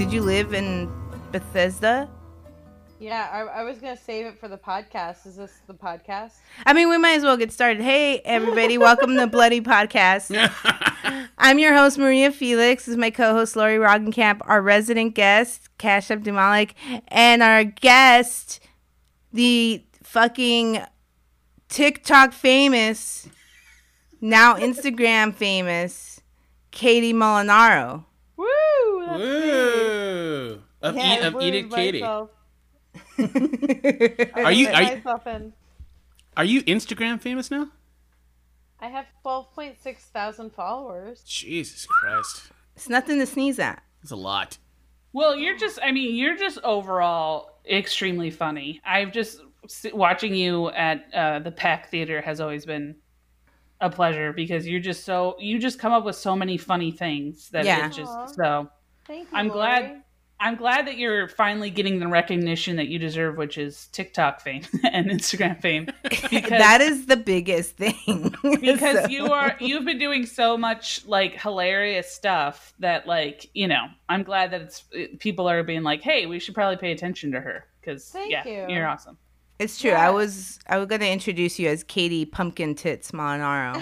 did you live in Bethesda? Yeah, I, I, was gonna save it for the podcast. Is this the podcast? I mean, we might as well get started. Hey, everybody, welcome to Bloody Podcast. I'm your host Maria Felix. This is my co-host Lori Roggenkamp, our resident guest Cash Abdumalik, and our guest, the fucking TikTok famous, now Instagram famous, Katie Molinaro. Woo! Woo! Of, Yeah, eat, of I eat it, Katie. Are you- are you- in. Are you Instagram famous now? I have 12.6 thousand followers. Jesus Christ, It's nothing to sneeze at. It's a lot. Well, you're just, I mean, you're just overall extremely funny. I've just, watching you at uh, the Pack Theater has always been a pleasure because you're just so, you just come up with so many funny things that Yeah. it's just, Aw. so Thank you. I'm glad- Lori. I'm glad that you're finally getting the recognition that you deserve, which is TikTok fame and Instagram fame. Because- that is the biggest thing. because So- you are you've been doing so much like hilarious stuff that like you know i'm glad that it's it- people are being like hey we should probably pay attention to her because Thank yeah you. you're awesome It's true. Yeah. I was I was gonna introduce you as Katie Pumpkin Tits Molinaro.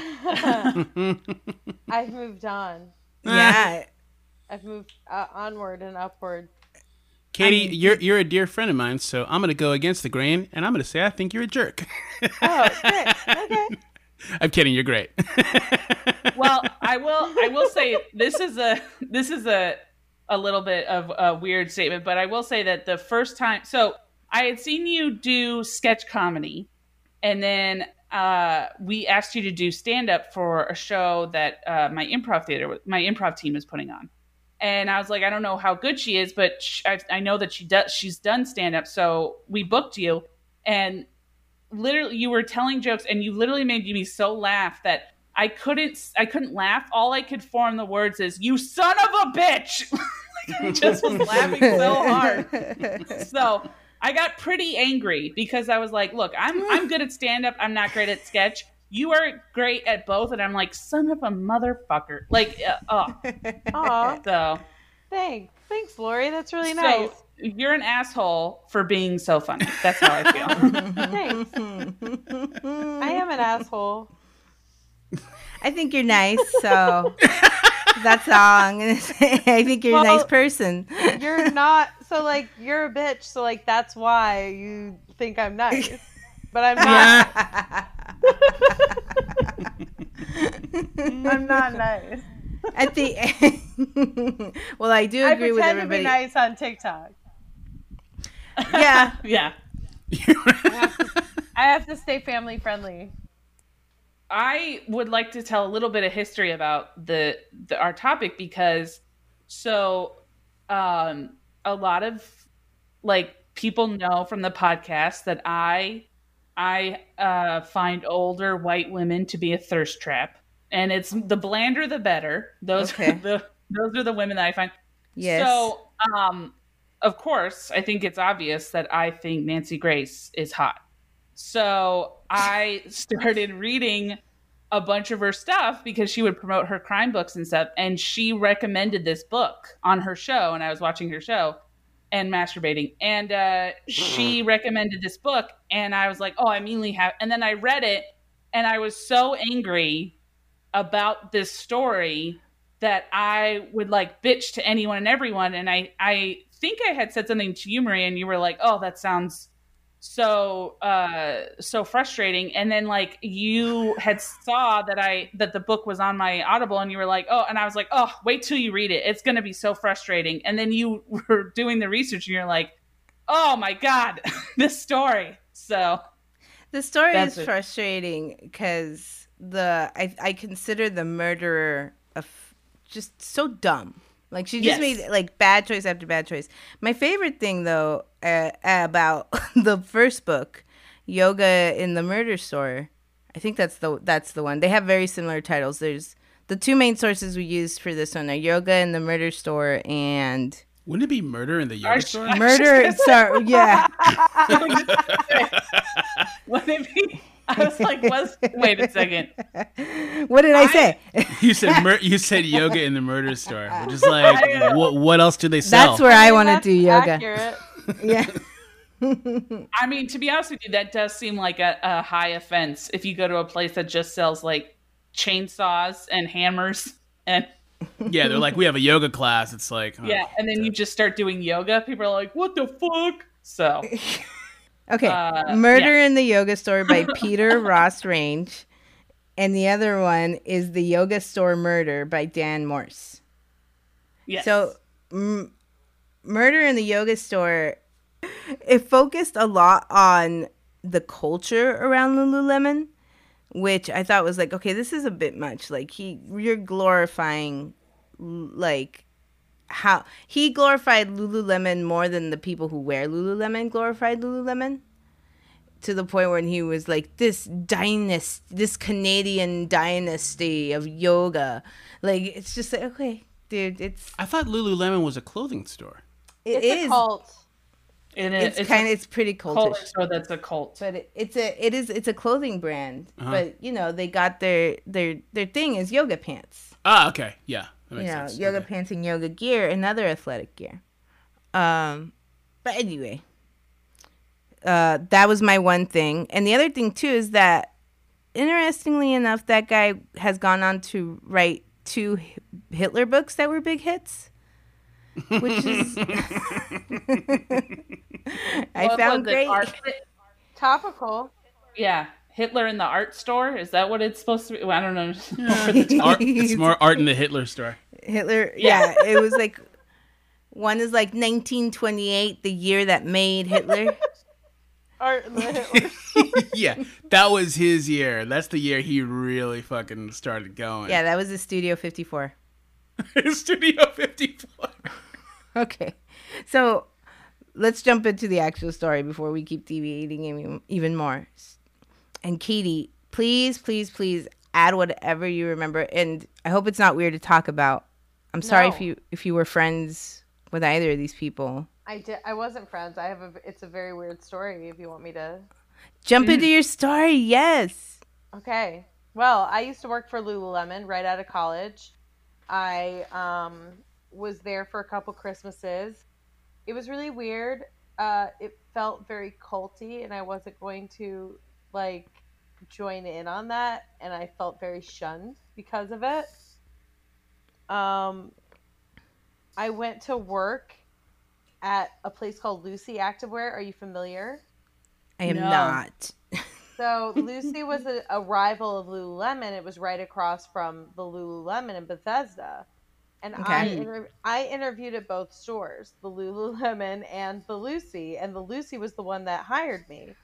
I've moved on. yeah. I've moved uh, onward and upward. Katie, you're you're a dear friend of mine, so I'm gonna go against the grain, and I'm gonna say I think you're a jerk. Oh, great. Okay. I'm kidding. You're great. well i will i will say this is a this is a a little bit of a weird statement but i will say that the first time so i had seen you do sketch comedy and then uh, we asked you to do stand up for a show that uh, my improv theater my improv team is putting on and i was like i don't know how good she is but sh I, I know that she does she's done stand up so we booked you and literally you were telling jokes and you literally made me so laugh that I couldn't I couldn't laugh. All I could form the words is "you son of a bitch." like, I just was laughing so hard. So I got pretty angry because I was like, "Look, I'm I'm good at stand up. I'm not great at sketch. You are great at both." And I'm like, "Son of a motherfucker!" Like, uh, oh, so thanks. Thanks, Lori. That's really so nice. you're an asshole for being so funny. That's how I feel. Thanks. I am an asshole. I think you're nice, so that's all I'm gonna say. I think you're a nice person. You're not so like you're a bitch, so like that's why you think I'm nice. But I'm not. I'm not nice. At the end, well, I do I agree with pretend to be everybody. nice on TikTok. Yeah, yeah. I have to stay family friendly. I would like to tell a little bit of history about the, the our topic because so um a lot of like people know from the podcast that I I uh find older white women to be a thirst trap and it's the blander the better. Those Okay. are the those are the women that I find. yes. So um of course, I think it's obvious that I think Nancy Grace is hot. So I started reading a bunch of her stuff because she would promote her crime books and stuff. And she recommended this book on her show. And I was watching her show and masturbating. And uh, she recommended this book. And I was like, oh, I immediately have. And then I read it and I was so angry about this story that I would like bitch to anyone and everyone. And I, I think I had said something to you, Marie, and you were like, oh, that sounds so uh so frustrating and then like you had saw that i that the book was on my audible and you were like oh and i was like oh wait till you read it it's going to be so frustrating and then you were doing the research and you're like oh my god this story so The story is it. frustrating because the I I consider the murderer of just so dumb. Like she just Yes. made like bad choice after bad choice. My favorite thing though uh, about the first book, Yoga in the Murder Store. I think that's the that's the one. They have very similar titles. There's the two main sources we used for this one are Yoga in the Murder Store and Wouldn't it be murder in the yoga store? I was Murder. just Sorry, yeah. Would it be? I was like, like, was wait a second. What did I, say? You said mur- you said yoga in the murder store. We're Just like what? What else do they sell? That's where I, mean, want to do yoga. accurate. Yeah. I mean, to be honest with you, that does seem like a, a high offense if you go to a place that just sells like chainsaws and hammers and yeah, they're like we have a yoga class. It's like oh, yeah, and then you just start doing yoga. People are like, "What the fuck?" So Okay. Uh, Murder in the Yoga Store by Peter Ross Range. And the other one is The Yoga Store Murder by Dan Morse. yes. So, m- Murder in the Yoga Store, it focused a lot on the culture around Lululemon, which I thought was like, okay, this is a bit much. Like he, you're glorifying, like how he glorified Lululemon more than the people who wear Lululemon glorified Lululemon. To the point when he was like, this dynasty, this Canadian dynasty of yoga. Like, it's just like, okay, dude, it's I thought Lululemon was a clothing store. It It's is. a cult. it It's, is kind of it's pretty of cultish, so that's a cult. but it, it's a it is it's a clothing brand. Uh-huh. But you know they got their their their thing is yoga pants. Ah, okay, yeah, that You know, sense. yoga Okay. pants and yoga gear and other athletic gear. Um, but anyway, uh, that was my one thing, and the other thing too is that interestingly enough, that guy has gone on to write two Hitler books that were big hits. Which is, I What found great. Art- Topical. yeah, Hitler in the art store. Is that what it's supposed to be? Well, I don't know. Over the top. Art, it's more art in the Hitler store. Hitler, Yeah. yeah, it was like one is like 1928, the year that made Hitler. Art in the Hitler. yeah, that was his year. That's the year he really fucking started going. yeah, that was the Studio 54. Studio 54. Okay, so let's jump into the actual story before we keep deviating even, even more. And Katie, please, please, please add whatever you remember. And I hope it's not weird to talk about. I'm sorry No. if you if you were friends with either of these people. I did. I wasn't friends. I have a. It's a very weird story. If you want me to. Jump into your story, yes. Okay. Well, I used to work for Lululemon right out of college. I um, was there for a couple Christmases. It was really weird. Uh, it felt very culty, and I wasn't going to like join in on that, and I felt very shunned because of it. Um, I went to work at a place called Lucy Activewear. Are you familiar? I am No. not. So Lucy was a, a rival of Lululemon. It was right across from the Lululemon in Bethesda, and I inter- I interviewed at both stores, the Lululemon and the Lucy, and the Lucy was the one that hired me.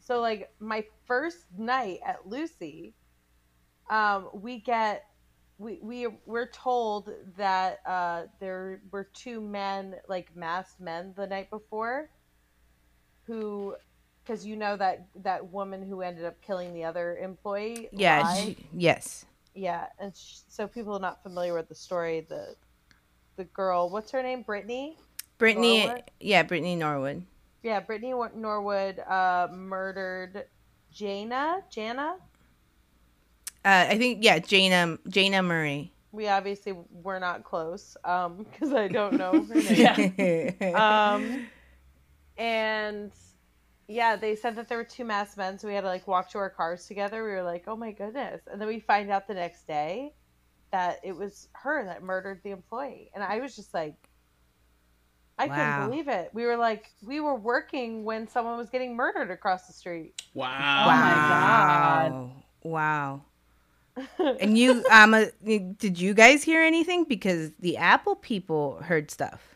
So like my first night at Lucy, um, we get we we we're told that uh, there were two men like masked men the night before, who because you know that that woman who ended up killing the other employee. Yeah, she- yes. Yeah, and sh- so people are not familiar with the story. The the girl, what's her name? Brittany. Brittany, Norwood? yeah, Brittany Norwood. Yeah, Brittany Norwood uh, murdered Jayna. Jayna. Uh, I think yeah, Jayna Jayna Murray. We obviously were not close because I don't know her name. Yeah. um, and yeah, they said that there were two masked men, so we had to like walk to our cars together. We were like, "Oh my goodness!" And then we find out the next day that it was her that murdered the employee, and I was just like, I Wow. couldn't believe it. We were like, we were working when someone was getting murdered across the street. Wow. Oh my God. Wow. and you um uh, did you guys hear anything because the Apple people heard stuff.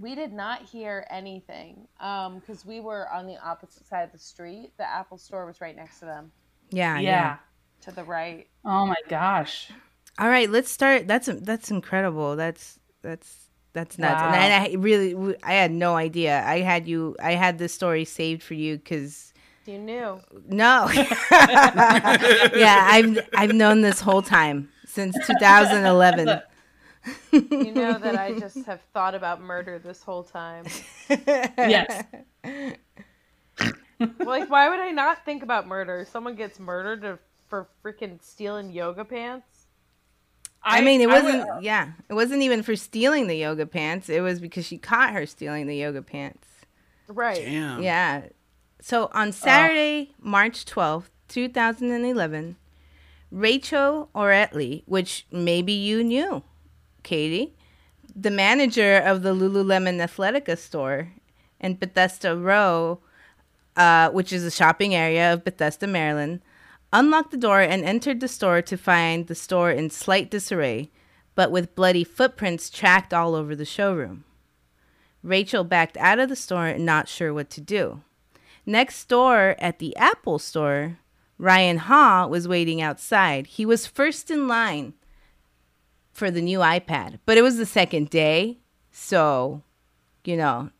We did not hear anything um, because we were on the opposite side of the street. The Apple store was right next to them, Yeah, yeah. yeah. to the right. Oh my gosh. All right, let's start. That's that's incredible. That's that's that's nuts. Wow. And I, I really I had no idea. I had you I had this story saved for you cuz You knew. no. yeah, I've I've known this whole time since 2011. You know that I just have thought about murder this whole time. Yes. Like, why would I not think about murder? Someone gets murdered. Of for freaking stealing yoga pants. I, mean, it wasn't. would- uh, yeah, it wasn't even for stealing the yoga pants. It was because she caught her stealing the yoga pants. Right. Damn. Yeah. So on Saturday, March 12th, 2011, Rachel Oertli, which maybe you knew, Katie, the manager of the Lululemon Athletica store in Bethesda Row, uh, which is a shopping area of Bethesda, Maryland, unlocked the door and entered the store to find the store in slight disarray, but with bloody footprints tracked all over the showroom. Rachel backed out of the store, not sure what to do. Next door at the Apple store, Ryan Ha was waiting outside. He was first in line for the new iPad, but it was the second day, so, you know,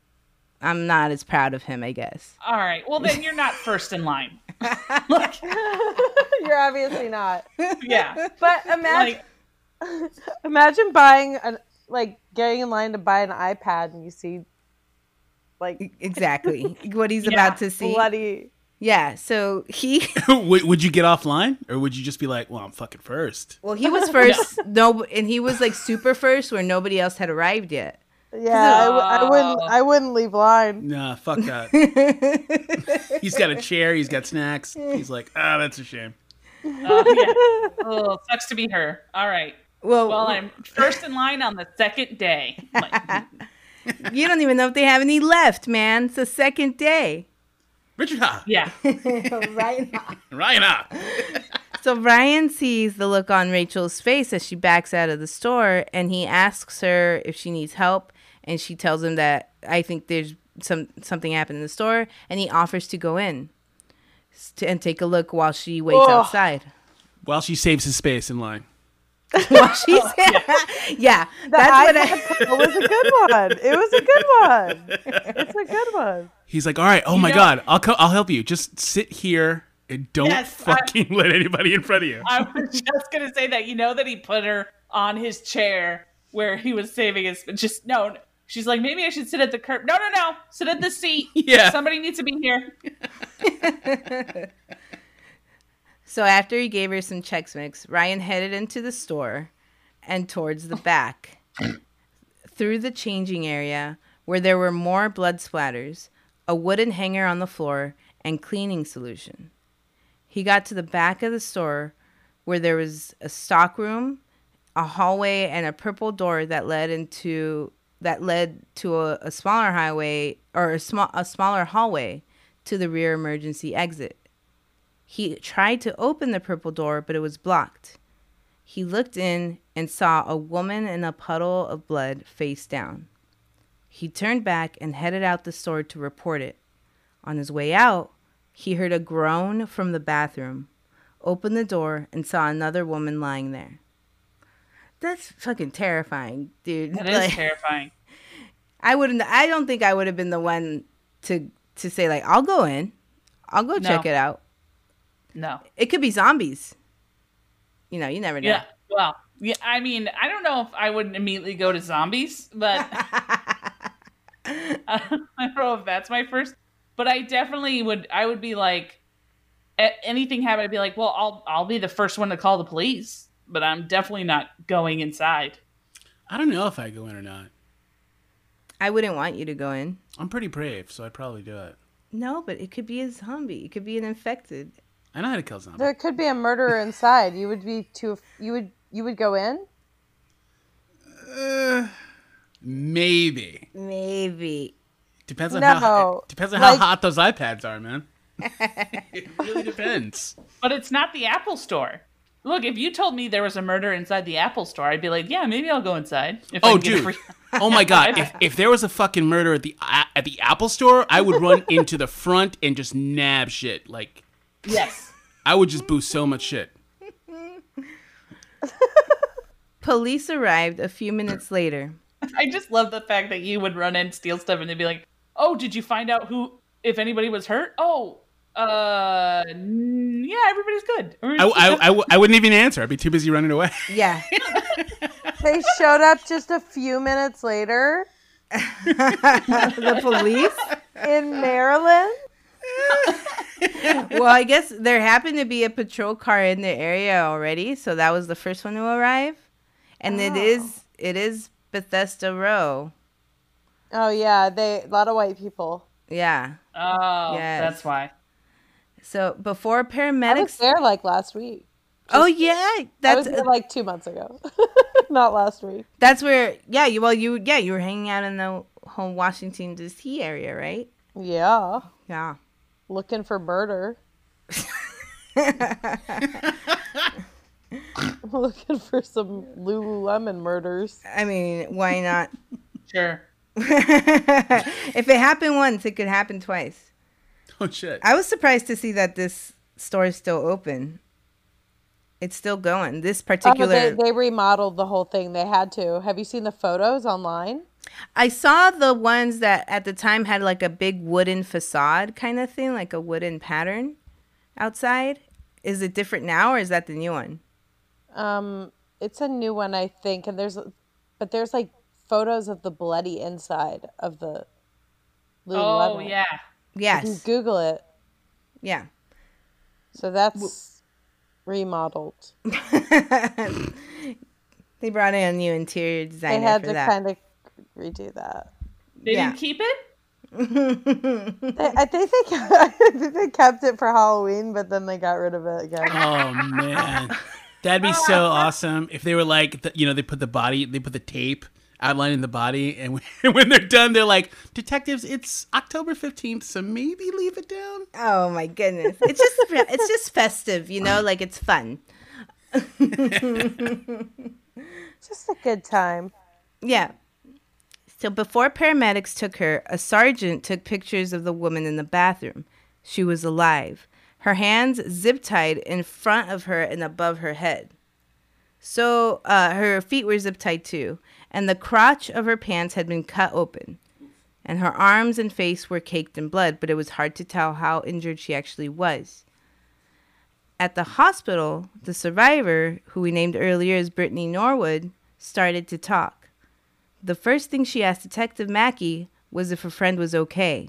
I'm not as proud of him, I guess. All right. Well, then you're not first in line. Like, You're obviously not. yeah. But imagine Like, imagine buying an like getting in line to buy an iPad and you see like Exactly what he's Yeah, about to see. bloody Yeah, so he would, would you get offline, or would you just be like, "Well, I'm fucking first? well, he was first. no, and he was like super first where nobody else had arrived yet. Yeah, I, w- I wouldn't Oh. I wouldn't leave line. Nah, fuck that. he's got a chair. He's got snacks. He's like, ah, that's a shame. oh, yeah. Oh, sucks to be her. All right. Well, Well, I'm first in line on the second day. Like, you don't even know if they have any left, man. It's the second day. Richard Ha, yeah. right Ryan Ha. So Ryan sees the look on Rachel's face as she backs out of the store and he asks her if she needs help and she tells him that I think there's some something happened in the store and he offers to go in to, and take a look while she waits Ugh. outside. While she saves his space in line. While she's oh, yeah, The that's what I iPad Pro was a good one. It was a good one. It's a good one. He's like, all right, oh my know- god, I'll co- I'll help you. Just sit here and don't Yes, I- fucking let anybody in front of you. I was just gonna say that. You know that he put her on his chair where he was saving his. Just no. She's like, maybe I should sit at the curb. No, no, no. Sit at the seat. Yeah. Somebody needs to be here. So after he gave her some Chex Mix, Ryan headed into the store and towards the back. Through the changing area, where there were more blood splatters, a wooden hanger on the floor, and cleaning solution. He got to the back of the store where there was a stock room, a hallway, and a purple door that led into that led to a, a smaller highway or a small a smaller hallway to the rear emergency exit. He tried to open the purple door, but it was blocked. He looked in and saw a woman in a puddle of blood face down. He turned back and headed out the store to report it. On his way out, he heard a groan from the bathroom, opened the door, and saw another woman lying there. That's fucking terrifying, dude. That is Like, terrifying. I wouldn't. I don't think I would have been the one to to say like, "I'll go in, I'll go check it out." No. It could be zombies. You know, you never know. Yeah. Well, yeah. I mean, I don't know if I would immediately go to zombies, but I don't know if that's my first. But I definitely would. I would be like, anything happen, I'd be like, well, I'll I'll be the first one to call the police. But I'm definitely not going inside. I don't know if I go in or not. I wouldn't want you to go in. I'm pretty brave, so I'd probably do it. No, but it could be a zombie. It could be an infected. I know how to kill zombies. There could be a murderer inside. You would be too. You would. You would go in. Uh, maybe. Maybe. Depends on No, how depends on like- how hot those iPads are, man. it really depends. But it's not the Apple Store. Look, if you told me there was a murder inside the Apple Store, I'd be like, yeah, maybe I'll go inside. If Oh, can dude. free- Oh my god! If, if there was a fucking murder at the at the Apple Store, I would run into the front and just nab shit. Like yes. I would just boost so much shit. Police arrived a few minutes later. I just love the fact that you would run in, steal stuff, and they'd be like, "Oh, did you find out who, if anybody was hurt? Oh, uh, n- yeah, everybody's good." Or- I, I, I, w- I wouldn't even answer. I'd be too busy running away. Yeah. They showed up just a few minutes later the police? in Maryland. well, I guess there happened to be a patrol car in the area already, so that was the first one to arrive. And it Oh. is it is Bethesda Row. Oh yeah, they a lot of white people. Yeah. Oh, Yes. that's why. So before I was paramedics there like last week. Oh yeah, I that's was there like two months ago, not last week. that's where yeah, you well you yeah, you were hanging out in the whole Washington DC area, right? Yeah, Yeah. Looking for murder. looking for some Lululemon murders. I mean, why not? Sure. if it happened once, it could happen twice. Oh shit. I was surprised to see that this store is still open. It's still going. This Oh, particular they, they remodeled the whole thing. They had to. Have you seen the photos online? I saw the ones that at the time had like a big wooden facade kind of thing, like a wooden pattern outside. Is it different now or is that the new one? Um, it's a new one, I think, and there's, but there's like photos of the bloody inside of the. Lululemon. Oh yeah. You can Yes. Google it. Yeah. So that's remodeled. they brought in a new interior They designer had for to that. kind of redo that. They Yeah. didn't keep it? They, I think they I think they kept it for Halloween, but then they got rid of it again. Oh man, that'd be so awesome if they were like, the, you know, they put the body, they put the tape outlining the body, and when, when they're done, they're like, detectives, it's October fifteenth, so maybe leave it down. oh my goodness. It's just it's just festive, you know, like it's fun. Just a good time. Yeah. So before paramedics took her, a sergeant took pictures of the woman in the bathroom. She was alive. Her hands zip tied in front of her and above her head. So uh, her feet were zip tied too, and the crotch of her pants had been cut open. And her arms and face were caked in blood, but it was hard to tell how injured she actually was. At the hospital, the survivor, who we named earlier as Brittany Norwood, started to talk. The first thing she asked Detective Mackey was if her friend was okay.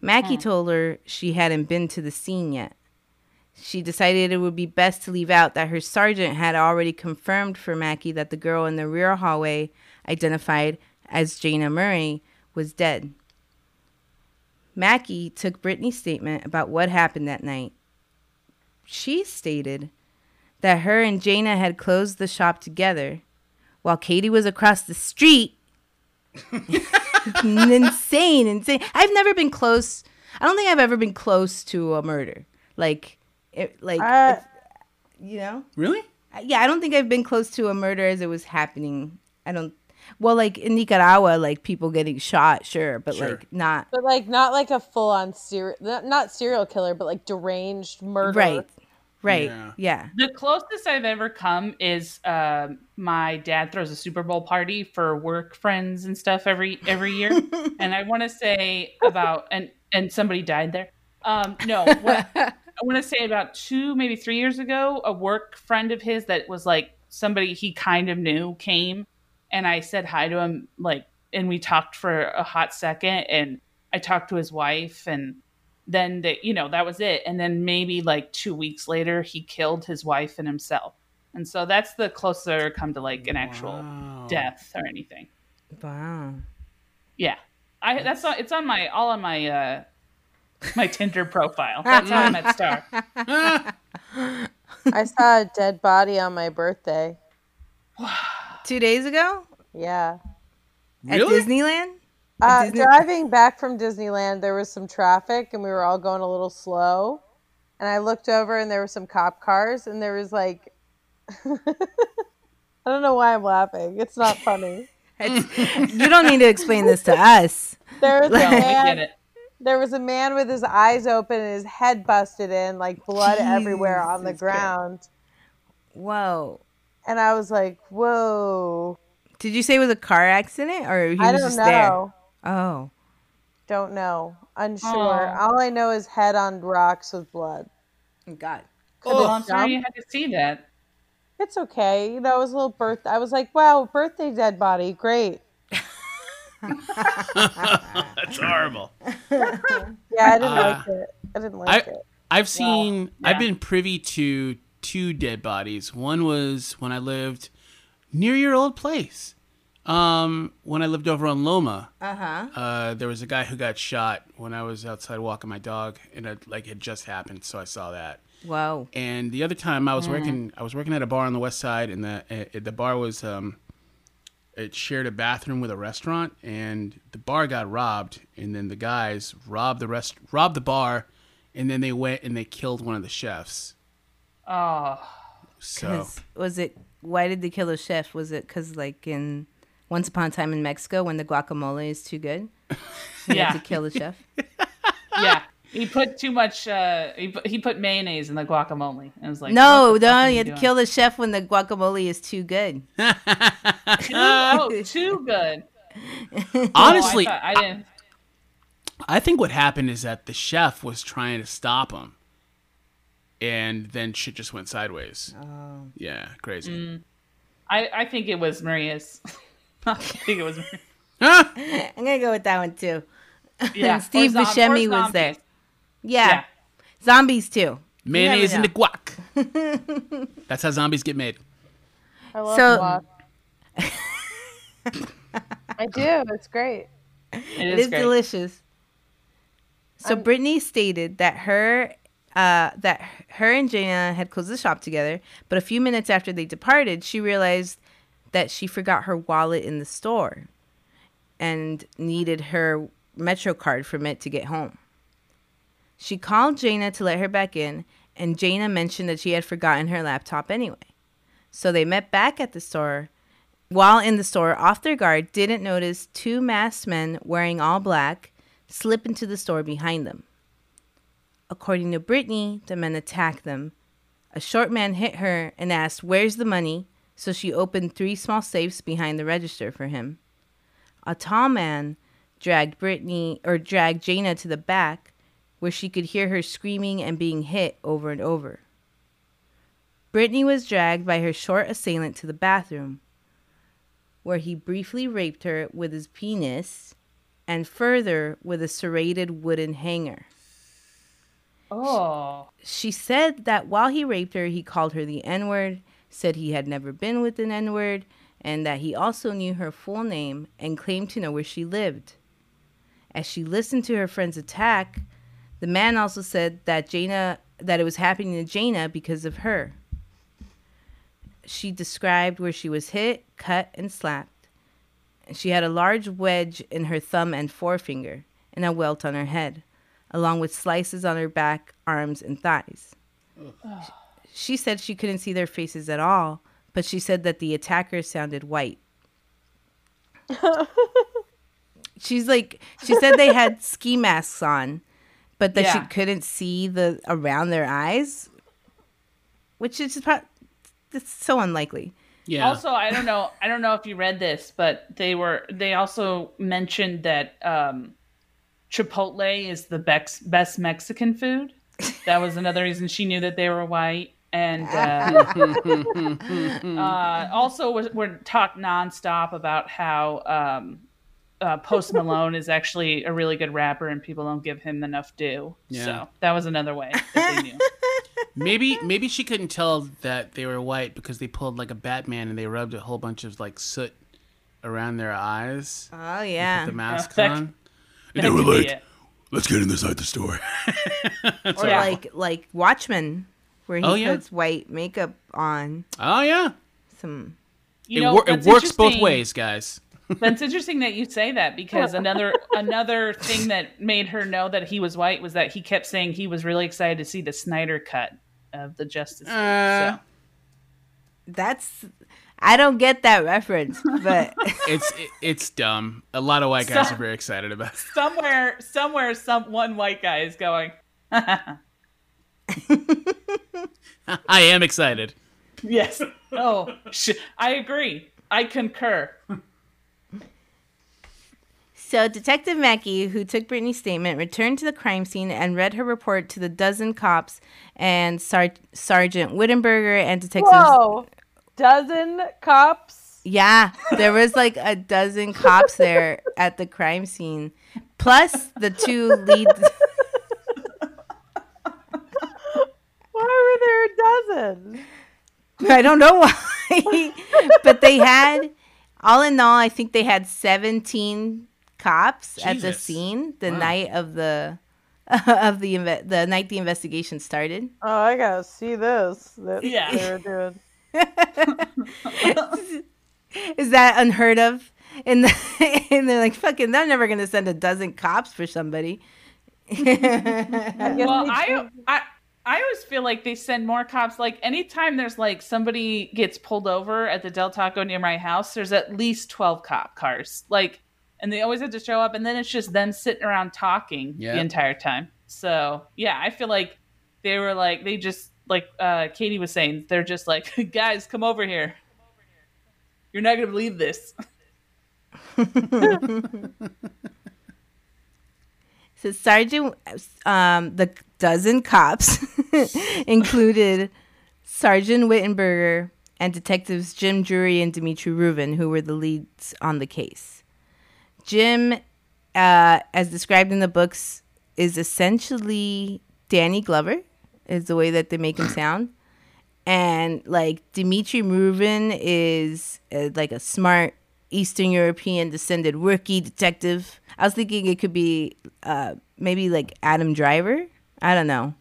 Mackey hmm. told her she hadn't been to the scene yet. She decided it would be best to leave out that her sergeant had already confirmed for Mackey that the girl in the rear hallway, identified as Jayna Murray, was dead. Mackey took Brittany's statement about what happened that night. She stated that her and Jayna had closed the shop together while Katie was across the street. insane, insane. I've never been close. I don't think I've ever been close to a murder. Like, it, like Uh, you know. Really? Yeah, I don't think I've been close to a murder as it was happening. I don't. Well, like in Nicaragua, like people getting shot, sure, but Sure. like not But like not like a full on serial not, not serial killer, but like deranged murder. right, right, Yeah. yeah. The closest I've ever come is um, my dad throws a Super Bowl party for work friends and stuff every every year, and I want to say about and and somebody died there. Um, no, what, I want to say about two, maybe three years ago, a work friend of his that was like somebody he kind of knew came, and I said hi to him, like, and we talked for a hot second, and I talked to his wife, and then they, you know, that was it. And then maybe like two weeks later, he killed his wife and himself, and so that's the closest I ever come to like an actual Wow. death or anything. Wow. Yeah, I that's on, it's on my all on my uh my Tinder profile. That's how I met Star. I saw a dead body on my birthday. Two days ago Yeah. Really? at Disneyland. Uh, Disney- driving back from Disneyland, there was some traffic and we were all going a little slow. And I looked over and there were some cop cars and there was like, I don't know why I'm laughing. It's not funny. It's- you don't need to explain this to us. There was a No, get man. it. There was a man with his eyes open and his head busted in, like blood everywhere on the Jesus Christ. ground. Whoa. And I was like, "Whoa!" Did you say it was a car accident or he I was don't just know. there? Oh. Don't know. Unsure. Aw. All I know is head on rocks with blood. God. Could Well, have I'm sorry you had to see that. It's okay. You know, it was a little birth. I was like, wow, birthday dead body. Great. That's horrible. Yeah, I didn't Uh, like it. I didn't I- like it. I've seen. yeah. I've been privy to two dead bodies. One was when I lived near your old place. Um, when I lived over on Loma, Uh-huh. uh, there was a guy who got shot when I was outside walking my dog, and it like had just happened, so I saw that. Whoa. And the other time I was working, I was working at a bar on the west side, and the uh, the bar was um, it shared a bathroom with a restaurant, and the bar got robbed, and then the guys robbed the rest, robbed the bar, and then they went and they killed one of the chefs. Oh, So was it why did they kill the chef? Was it cuz like in Once Upon a Time in Mexico when the guacamole is too good? They yeah, had to kill the chef. yeah. He put too much. Uh, he put, he put mayonnaise in the guacamole. And it was like, no, what the no, are you have to kill the chef when the guacamole is too good. oh, too good. Oh, honestly, I, thought- I didn't. I think what happened is that the chef was trying to stop him, and then shit just went sideways. Oh. Yeah, crazy. Mm. I, I think it was Maria's. I think it was. Maria. Huh? I'm going to go with that one too. Yeah, Steve or zom- Buscemi was there. Yeah. Yeah. Zombies too. Mayonnaise in the guac. That's how zombies get made. I love So- guac. I do. It's great. It It is is great. delicious. So I'm- Brittany stated that her uh, that her and Jayna had closed the shop together, but a few minutes after they departed, she realized that she forgot her wallet in the store and needed her Metro card from it to get home. She called Jayna to let her back in, and Jayna mentioned that she had forgotten her laptop anyway. So they met back at the store. While in the store, off their guard, didn't notice two masked men wearing all black slip into the store behind them. According to Brittany, the men attacked them. A short man hit her and asked, Where's the money? So she opened three small safes behind the register for him. A tall man dragged Brittany or dragged Jayna to the back where she could hear her screaming and being hit over and over. Brittany was dragged by her short assailant to the bathroom where he briefly raped her with his penis and further with a serrated wooden hanger. Oh, She said that while he raped her, he called her the N word, said he had never been with an N word, and that he also knew her full name and claimed to know where she lived. As she listened to her friend's attack, the man also said that Jayna that it was happening to Jayna because of her. She described where she was hit, cut, and slapped. She had a large wedge in her thumb and forefinger and a welt on her head, along with slices on her back, arms, and thighs. She said she couldn't see their faces at all, but she said that the attackers sounded white. She's like, she said they had ski masks on, but that she couldn't see the around their eyes, which is pro- it's so unlikely. Yeah. Also, I don't know. I don't know if you read this, but they were. They also mentioned that um, Chipotle is the best best Mexican food. That was another reason she knew that they were white. And uh, uh, also, we're, we're talk nonstop about how um, uh, Post Malone is actually a really good rapper, and people don't give him enough due. Yeah. So that was another way that they knew. maybe maybe she couldn't tell that they were white because they pulled like a Batman and they rubbed a whole bunch of like soot around their eyes. Oh Put yeah, the masks that- on. That they were could like, it. "Let's get inside the store." or Yeah. like like Watchmen, where he Oh, yeah. puts white makeup on oh yeah, some. You it, wor- it works both ways, guys. that's interesting that you say that because another another thing that made her know that he was white was that he kept saying he was really excited to see the Snyder cut of the Justice League. Uh, so That's I don't get that reference, but It's it, it's dumb. A lot of white guys So- are very excited about. it. somewhere somewhere some one white guy is going. I am excited. yes. Oh, sh- I agree. I concur. So, Detective Mackey, who took Brittany's statement, returned to the crime scene and read her report to the dozen cops and Sar- Sergeant Wittenberger and detectives. Whoa, dozen cops. Yeah, there was like a dozen cops there at the crime scene, plus the two lead. I don't know why, but they had, all in all, I think they had 17 cops at the scene the Wow. night of the of the inve- the night the investigation started. Oh, I gotta see this. That Yeah. they were doing. Is that unheard of? And, the, and they're like, fucking, they're never gonna send a dozen cops for somebody. well, I. I I always feel like they send more cops. Like anytime there's like somebody gets pulled over at the Del Taco near my house, there's at least twelve cop cars. Like, and they always have to show up, and then it's just them sitting around talking Yeah. the entire time. So yeah, I feel like they were like they just like uh, Katie was saying, they're just like, guys, come over here. You're not gonna believe this. So Sergeant, um, the dozen cops included Sergeant Wittenberger and detectives Jim Drewry and Dimitri Rubin, who were the leads on the case. Jim, uh, as described in the books, is essentially Danny Glover, is the way that they make him sound. And like Dimitri Rubin is uh, like a smart Eastern European descended rookie detective. I was thinking it could be uh, maybe like Adam Driver. I don't know.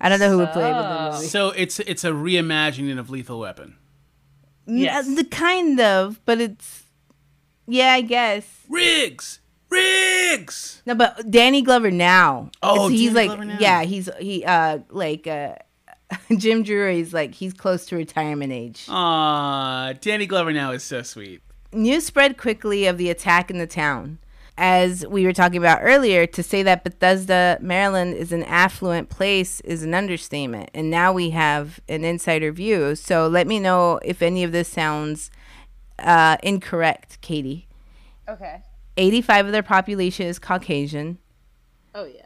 I don't know who would play with the movie. So it's it's a reimagining of Lethal Weapon. Yes. N- the kind of, but it's yeah, I guess. Riggs, Riggs. No, but Danny Glover now. Oh, It's- he's Danny like Glover now. yeah, he's he uh like uh Jim Drewry's like he's close to retirement age. Aw, Danny Glover now is so sweet. News spread quickly of the attack in the town. As we were talking about earlier, to say that Bethesda, Maryland is an affluent place is an understatement. And now we have an insider view. So let me know if any of this sounds uh, incorrect, Katie. Okay. 85 of their population is Caucasian. Oh yeah.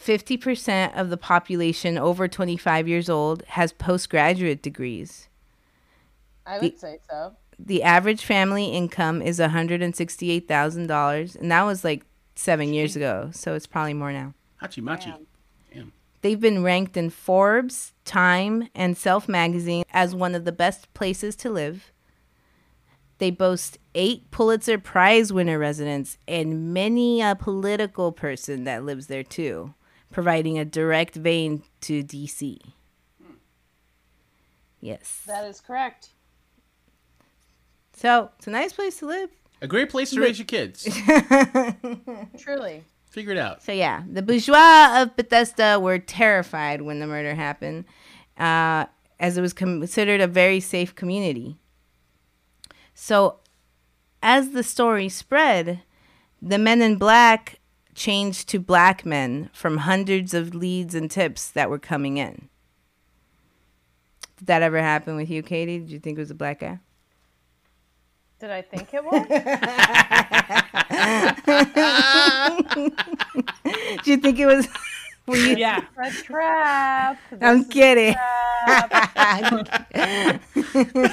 50% of the population over 25 years old has postgraduate degrees. I The- would say so. The average family income is $168,000, and that was like seven years ago, so it's probably more now. Hachi Machi. Damn. They've been ranked in Forbes, Time, and Self magazine as one of the best places to live. They boast eight Pulitzer Prize winner residents and many a political person that lives there too, providing a direct vein to DC. Hmm. Yes. That is correct. So it's a nice place to live. A great place to raise your kids. Truly. Figure it out. So yeah, the bourgeois of Bethesda were terrified when the murder happened, uh, as it was considered a very safe community. So, as the story spread, the men in black changed to black men from hundreds of leads and tips that were coming in. Did that ever happen with you, Katie? Did you think it was a black guy? Did I think it was? Do you think it was? were you- Yeah. a trap. I'm This is a kidding. trap.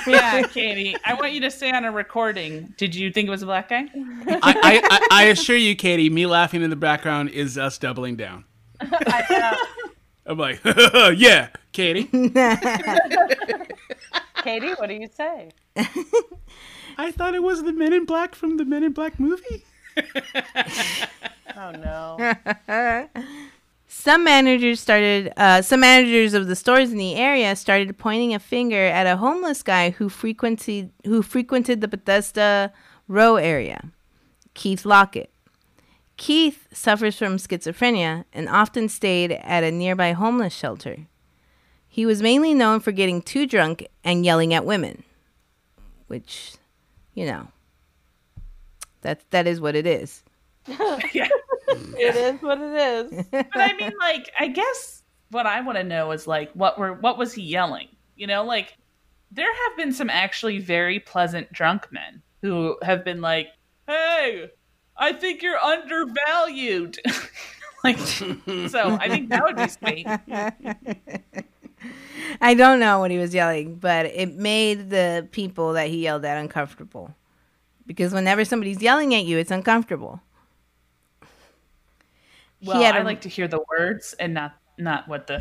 Yeah, Katie. I want you to say on a recording. Did you think it was a black guy? I, I, I, I assure you, Katie, me laughing in the background is us doubling down. I know. I'm like, yeah, Katie. Katie, what do you say? I thought it was the Men in Black from the Men in Black movie. Oh no. some managers started uh, some managers of the stores in the area started pointing a finger at a homeless guy who frequented who frequented the Bethesda Row area, Keith Lockett. Keith suffers from schizophrenia and often stayed at a nearby homeless shelter. He was mainly known for getting too drunk and yelling at women, which, you know, that that is what it is. Yeah. It is what it is. But I mean, like, I guess what I want to know is like, what were what was he yelling? You know, like, there have been some actually very pleasant drunk men who have been like, "Hey, I think you're undervalued." like, so I think that would be sweet. I don't know what he was yelling, but it made the people that he yelled at uncomfortable. Because whenever somebody's yelling at you, it's uncomfortable. Well, had I a- like to hear the words and not not what the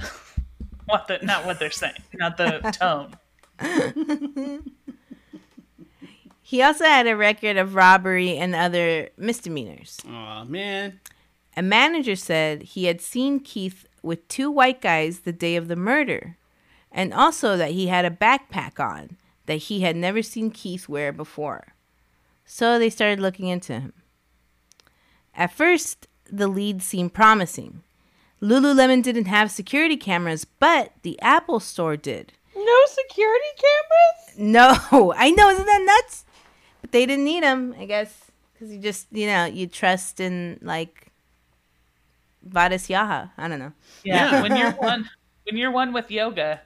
what the not what they're saying, not the tone. he also had a record of robbery and other misdemeanors. Oh man. A manager said he had seen Keith with two white guys the day of the murder, and also that he had a backpack on that he had never seen Keith wear before. So they started looking into him. At first, the lead seemed promising. Lululemon didn't have security cameras, but the Apple store did. No security cameras? No, I know, isn't that nuts? But they didn't need them, I guess, because you just, you know, you trust in like Vadis Yaha. I don't know. Yeah, Yeah. when you're one, when you're one with yoga,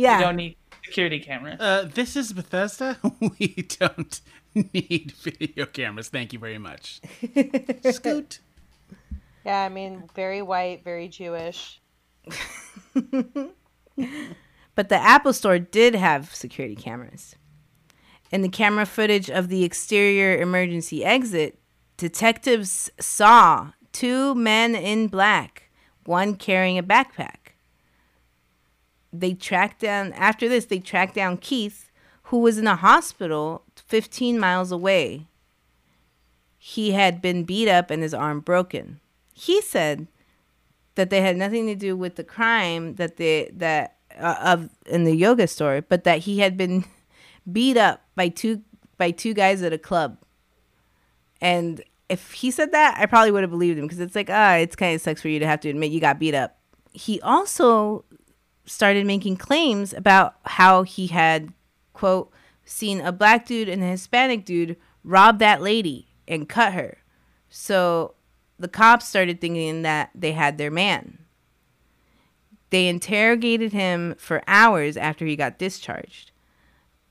Yeah. you don't need security cameras. Uh, this is Bethesda. We don't need video cameras. Thank you very much. Scoot. Yeah, I mean, very white, very Jewish. But the Apple store did have security cameras. In the camera footage of the exterior emergency exit, detectives saw two men in black, one carrying a backpack. They tracked down, after this, they tracked down Keith, who was in a hospital 15 miles away. He had been beat up and his arm broken. He said that they had nothing to do with the crime that they that uh, of in the yoga store, but that he had been beat up by two by two guys at a club. And if he said that, I probably would have believed him because it's like, ah, it's kind of sucks for you to have to admit you got beat up. He also started making claims about how he had quote seen a black dude and a Hispanic dude rob that lady and cut her. So the cops started thinking that they had their man. They interrogated him for hours after he got discharged.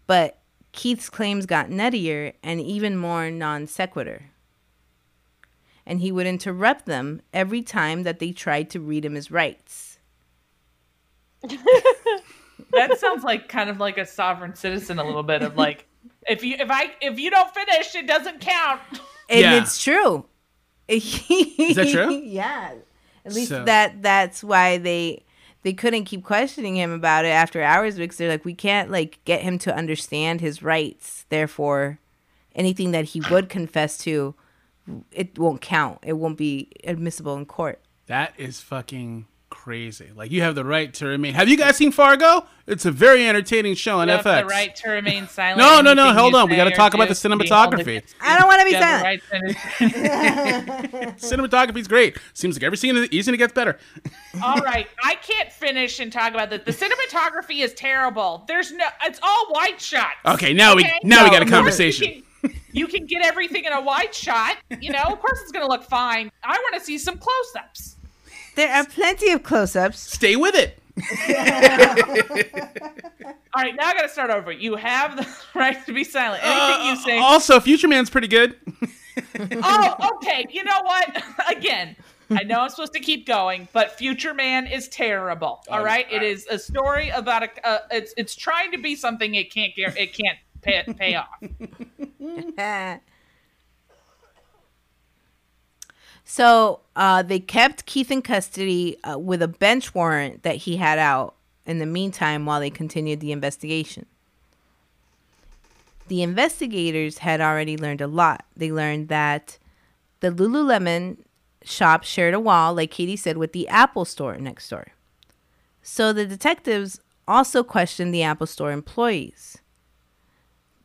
But Keith's claims got nuttier and even more non sequitur. And he would interrupt them every time that they tried to read him his rights. that sounds like kind of like a sovereign citizen a little bit of like if you if I if you don't finish it doesn't count. And Yeah. it's true. Is that true? yeah. At least So- that that's why they they couldn't keep questioning him about it after hours because they're like we can't like get him to understand his rights. Therefore, anything that he would confess to it won't count. It won't be admissible in court. That is fucking crazy. Like you have the right to remain. Have you guys seen Fargo? It's a very entertaining show on You have FX. the right to remain silent. No, no, no, Anything hold on. We gotta talk about the can be held cinematography. I don't want to be you. You silent. right to- Cinematography's great. Seems like every scene is easy to get better. All right, I can't finish and talk about that. The cinematography is terrible. There's no. It's all wide shots. Okay, now we Okay? now we got a conversation. You can, you can get everything in a wide shot. You know, of course it's going to look fine. I want to see some close-ups. There are plenty of close-ups. Stay with it. All right, now I got to start over. You have the right to be silent. Anything you say. Uh, also, Future Man's pretty good. oh, okay. You know what? Again, I know I'm supposed to keep going, but Future Man is terrible. All Oh, right, all it a story about a. Uh, it's it's trying to be something it can't get. It can't pay, pay off. So uh, they kept Keith in custody uh, with a bench warrant that he had out in the meantime while they continued the investigation. The investigators had already learned a lot. They learned that the Lululemon shop shared a wall, like Katie said, with the Apple store next door. So the detectives also questioned the Apple store employees.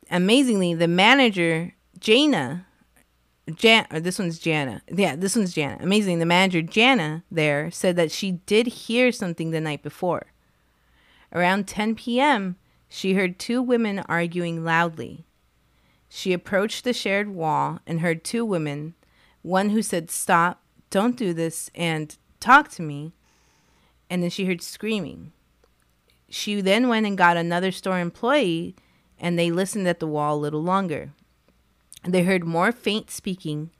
Amazingly, the manager, Jana, Jan, or this one's Jana. Yeah, this one's Jana. Amazing. The manager, Jana, there said that she did hear something the night before. Around 10 p.m., she heard two women arguing loudly. She approached the shared wall and heard two women, one who said, Stop, don't do this, and talk to me. And then she heard screaming. She then went and got another store employee, and they listened at the wall a little longer. They heard more faint speaking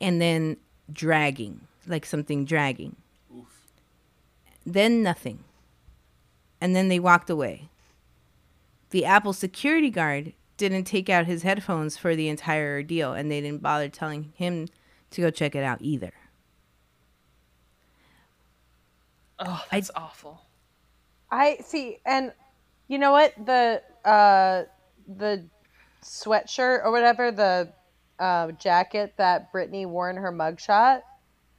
and then dragging, like something dragging. Then nothing. And then they walked away. The Apple security guard didn't take out his headphones for the entire ordeal, and they didn't bother telling him to go check it out either. Oh, that's awful. I see, and you know what? The uh, the sweatshirt or whatever the uh, jacket that Brittany wore in her mugshot.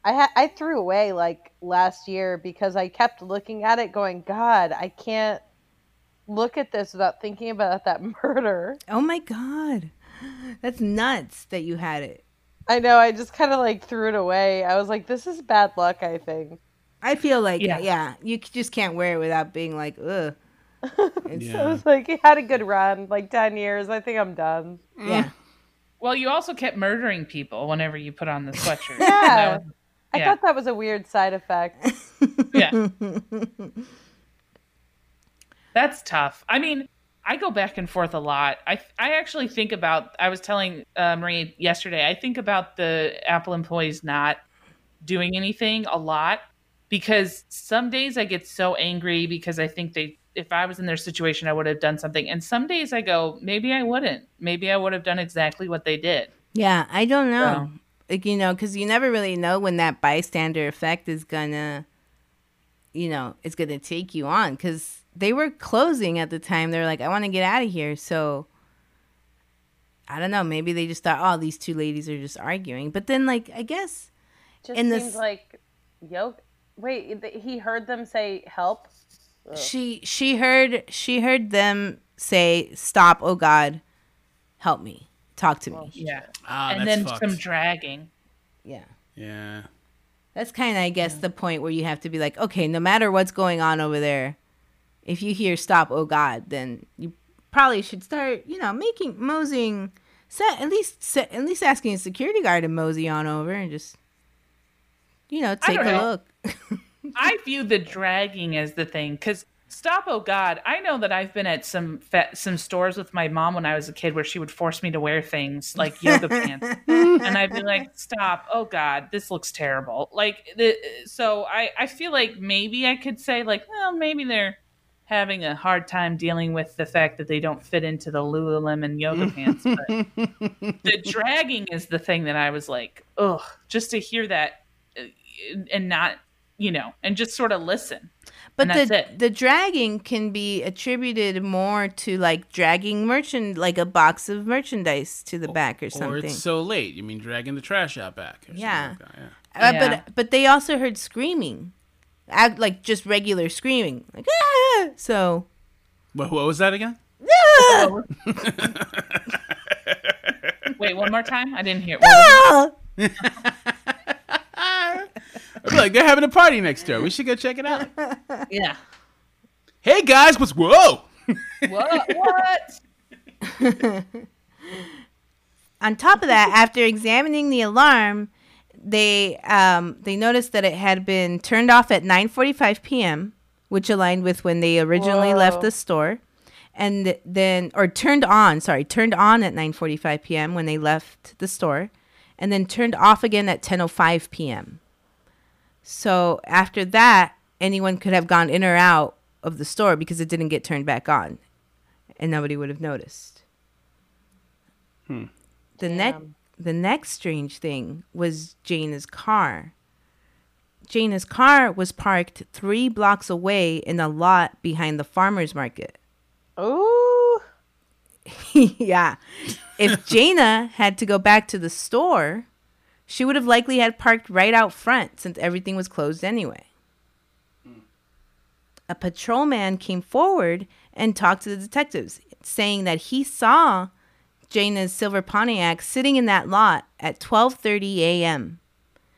I ha- I threw away like last year because I kept looking at it, going, God, I can't look at this without thinking about that murder. Oh my god. That's nuts that you had it. I know. I just kind of like threw it away. I was like, this is bad luck. I think. I feel like yeah, Yeah. you just can't wear it without being like, ugh. It's- Yeah. I was like, it had a good run, like ten years. I think I'm done. yeah. Well, you also kept murdering people whenever you put on the sweatshirt. Yeah. That was- I thought that was a weird side effect. yeah. That's tough. I mean, I go back and forth a lot. I I actually think about. I was telling uh, Marie yesterday. I think about the Apple employees not doing anything a lot because some days I get so angry because I think they. If I was in their situation, I would have done something. And some days I go, maybe I wouldn't. Maybe I would have done exactly what they did. Yeah, I don't know. So- Like you know, because you never really know when that bystander effect is gonna, you know, it's gonna take you on. Because they were closing at the time. They're like, I want to get out of here. So I don't know. Maybe they just thought, oh, these two ladies are just arguing. But then, like, I guess Just In seems this- like, yo, wait, he heard them say help. She she heard she heard them say, "Stop! Oh God, help me, talk to me." Yeah. Ah, and then fucked. some dragging. Yeah. Yeah. That's kind of, I guess, the point where you have to be like, okay, no matter what's going on over there, if you hear "stop," oh God, then you probably should start, you know, making moseying, set at least set, at least asking a security guard to mosey on over and just, you know, take a know. look. I view the dragging as the thing because stop. Oh God, I know that I've been at some fa- some stores with my mom when I was a kid where she would force me to wear things like yoga pants, and I'd be like, "Stop! Oh God, this looks terrible." Like the so I I feel like maybe I could say like, well, maybe they're having a hard time dealing with the fact that they don't fit into the Lululemon yoga pants, but the dragging is the thing that I was like, ugh, just to hear that uh, and not, you know, and just sort of listen. But And that's the it. the dragging can be attributed more to like dragging merchant, like a box of merchandise to the back or something. Or it's so late. You mean dragging the trash out back? Or something Yeah. like that, yeah. Uh, Yeah. but but they also heard screaming, Act like just regular screaming, like ah! So What, what was that again? ah! Wait, one more time? I didn't hear. What was it? I'd be like, they're having a party next door. We should go check it out. Yeah. hey guys, what's whoa? What? What? On top of that, after examining the alarm, they um, they noticed that it had been turned off at 9:45 p.m., which aligned with when they originally left the store, and then or turned on, sorry, turned on at 9:45 p.m. when they left the store, and then turned off again at 10:05 p.m. So after that, anyone could have gone in or out of the store because it didn't get turned back on, and nobody would have noticed. Hmm. The next the next strange thing was Jayna's car. Jayna's car was parked three blocks away in a lot behind the farmer's market. Oh. yeah. If Jana had to go back to the store, she would have likely had parked right out front since everything was closed anyway. A patrolman came forward and talked to the detectives, saying that he saw Jayna's silver Pontiac sitting in that lot at 12:30 a.m.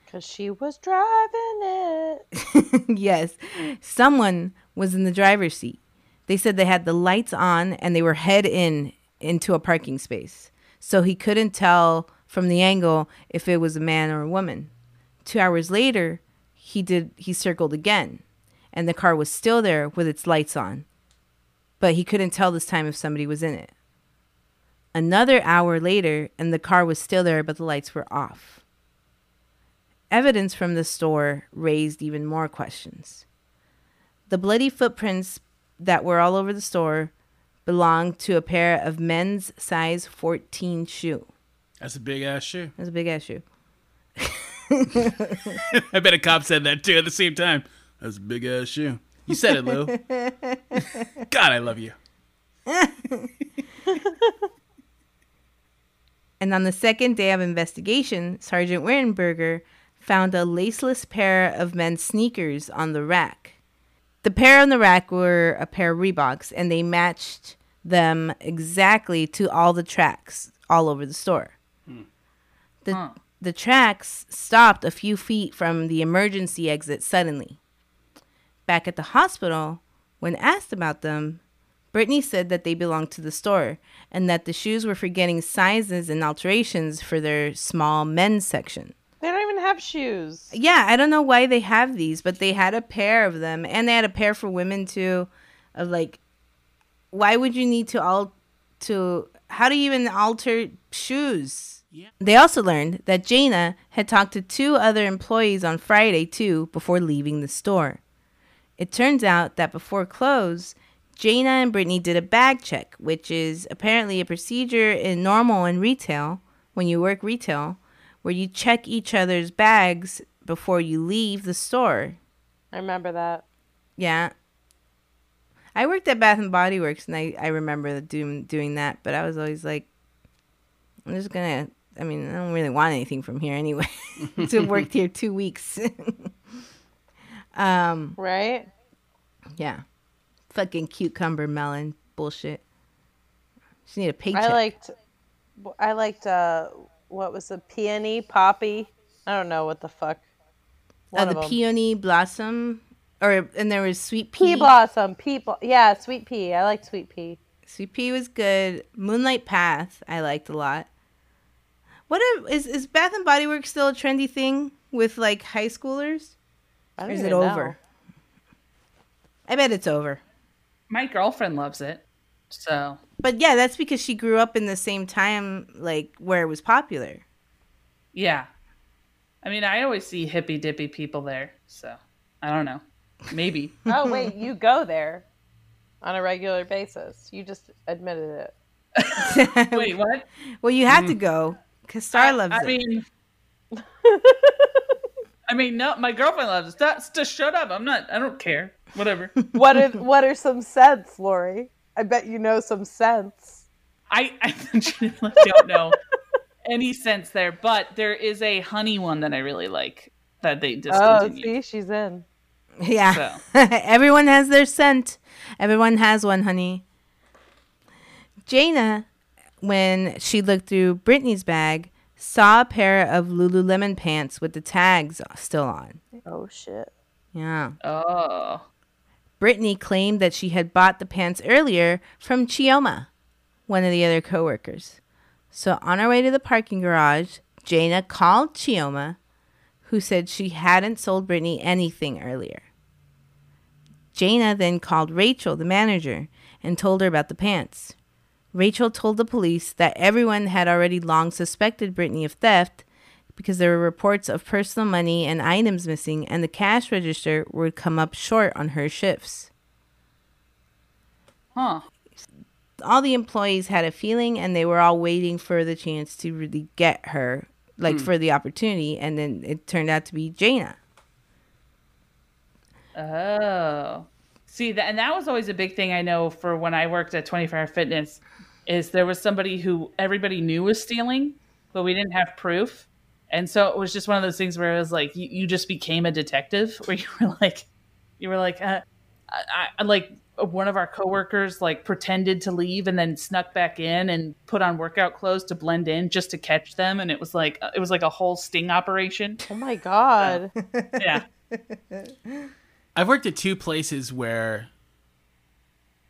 Because she was driving it. yes, someone was in the driver's seat. They said they had the lights on and they were head in into a parking space. So he couldn't tell from the angle if it was a man or a woman. 2 hours later, he did he circled again and the car was still there with its lights on. But he couldn't tell this time if somebody was in it. Another hour later and the car was still there but the lights were off. Evidence from the store raised even more questions. The bloody footprints that were all over the store belonged to a pair of men's size 14 shoe. That's a big ass shoe. That's a big ass shoe. I bet a cop said that too at the same time. That's a big ass shoe. You said it, Lou. God, I love you. and on the second day of investigation, Sergeant Wittenberger found a laceless pair of men's sneakers on the rack. The pair on the rack were a pair of Reeboks, and they matched them exactly to all the tracks all over the store. The, Huh. the tracks stopped a few feet from the emergency exit suddenly. Back at the hospital, when asked about them, Brittany said that they belonged to the store and that the shoes were for getting sizes and alterations for their small men's section. They don't even have shoes. Yeah, I don't know why they have these, but they had a pair of them, and they had a pair for women too. Of like, why would you need to all to? How do you even alter shoes? Yeah. They also learned that Jayna had talked to two other employees on Friday too before leaving the store. It turns out that before close, Jayna and Brittany did a bag check, which is apparently a procedure in normal in retail when you work retail, where you check each other's bags before you leave the store. I remember that. Yeah. I worked at Bath and Body Works and I, I remember doing doing that, but I was always like I'm just gonna I mean, I don't really want anything from here anyway. to worked here two weeks. um Right? yeah. Fucking cucumber melon bullshit. She need a paycheck. I liked I liked uh what was the peony poppy? I don't know what the fuck. uh, the peony blossom or and there was sweet pea pea. blossom, pea blo- yeah, sweet pea. I like sweet pea. Sweet pea was good. Moonlight Path I liked a lot. What if, is is Bath and Body Works still a trendy thing with like high schoolers? I Or don't is it even know. over? I bet it's over. My girlfriend loves it. So But yeah, that's because she grew up in the same time like where it was popular. yeah. I mean I always see hippy dippy people there. So I don't know. Maybe. Oh wait, you go there on a regular basis. You just admitted it. Wait, what? well, you had to mm. go because Star loves I it. mean I mean no my girlfriend loves it. Just, just shut up. I'm not I don't care. Whatever. What are what are some scents, Lori? I bet you know some scents. I, I legitimately don't know any sense there, but there is a honey one that I really like that they discontinued. Oh, see, she's in. yeah, So. everyone has their scent. Everyone has one, honey. Jayna, when she looked through Brittany's bag, saw a pair of Lululemon pants with the tags still on. Oh shit. Yeah. Oh. Brittany claimed that she had bought the pants earlier from Chioma, one of the other coworkers. So on her way to the parking garage, Jayna called Chioma, who said she hadn't sold Brittany anything earlier. Jayna then called Rachel, the manager, and told her about the pants. Rachel told the police that everyone had already long suspected Brittany of theft because there were reports of personal money and items missing, and the cash register would come up short on her shifts. Huh. All the employees had a feeling, and they were all waiting for the chance to really get her, like hmm. for the opportunity, and then it turned out to be Jayna. Oh. See that and that was always a big thing I know for when I worked at 24 Hour Fitness is there was somebody who everybody knew was stealing, but we didn't have proof. And so it was just one of those things where it was like you, you just became a detective where you were like you were like uh, I, I like one of our coworkers like pretended to leave and then snuck back in and put on workout clothes to blend in just to catch them and it was like it was like a whole sting operation. Oh my god. Yeah. I've worked at two places where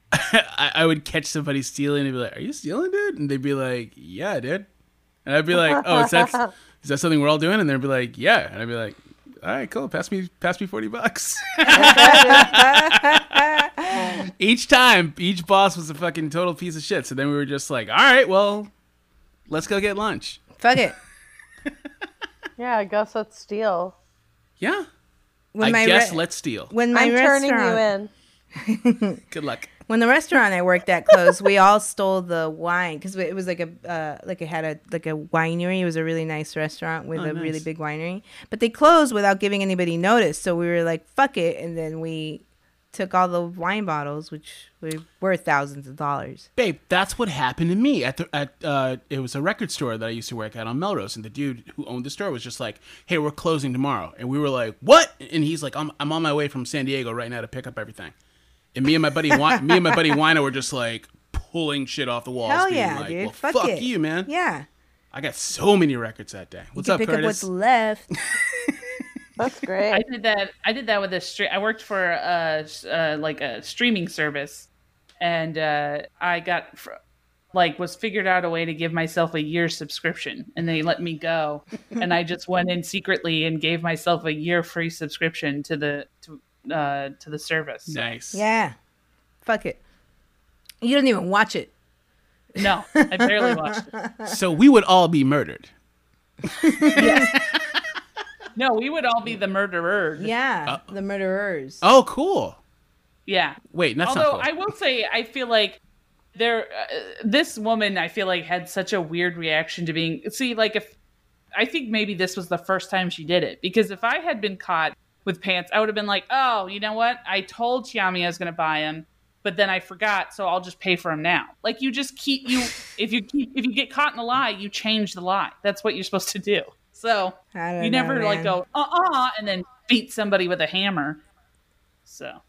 I, I would catch somebody stealing and be like, "Are you stealing, dude?" And they'd be like, "Yeah, dude." And I'd be like, "Oh, is that is that something we're all doing?" And they'd be like, "Yeah." And I'd be like, "All right, cool. Pass me pass me forty bucks." each time, each boss was a fucking total piece of shit. So then we were just like, "All right, well, let's go get lunch." Fuck it. yeah, I guess let's steal. Yeah, When I my guess re- let's steal. when my I'm turning you in. Good luck. When the restaurant I worked at closed, we all stole the wine because it was like a uh, like it had a like a winery. It was a really nice restaurant with Oh, a really big winery, but they closed without giving anybody notice. So we were like, "Fuck it," and then we took all the wine bottles, which were worth thousands of dollars. Babe, that's what happened to me at the at uh it was a record store that I used to work at on Melrose and the dude who owned the store was just like, "Hey, we're closing tomorrow." And we were like, "What?" And he's like, "I'm I'm on my way from San Diego right now to pick up everything." And me and my buddy Wi- me and my buddy Wino were just like pulling shit off the walls Hell being yeah, like, dude. "Well, fuck, fuck you, man." Yeah. I got so many records that day. What's you up, can pick Curtis? up what's left. That's great. I did that. I did that with a stream. I worked for a uh, like a streaming service, and uh, I got fr- like was figured out a way to give myself a year subscription, and they let me go. and I just went in secretly and gave myself a year free subscription to the to uh, to the service. nice. yeah. Fuck it. You don't even watch it. No, I barely watched it. So we would all be murdered. yes. No, we would all be the murderer. Yeah. the murderers. Oh, cool. Yeah. Wait, that's Although not cool. I will say, I feel like there, uh, this woman, I feel like had such a weird reaction to being. See, like if I think maybe this was the first time she did it because if I had been caught with pants, I would have been like, oh, you know what? I told Chiami I was going to buy him, but then I forgot, so I'll just pay for him now. Like you just keep you if you keep if you get caught in a lie, you change the lie. That's what you're supposed to do. So I don't you know, never like go uh uh and then beat somebody with a hammer. So.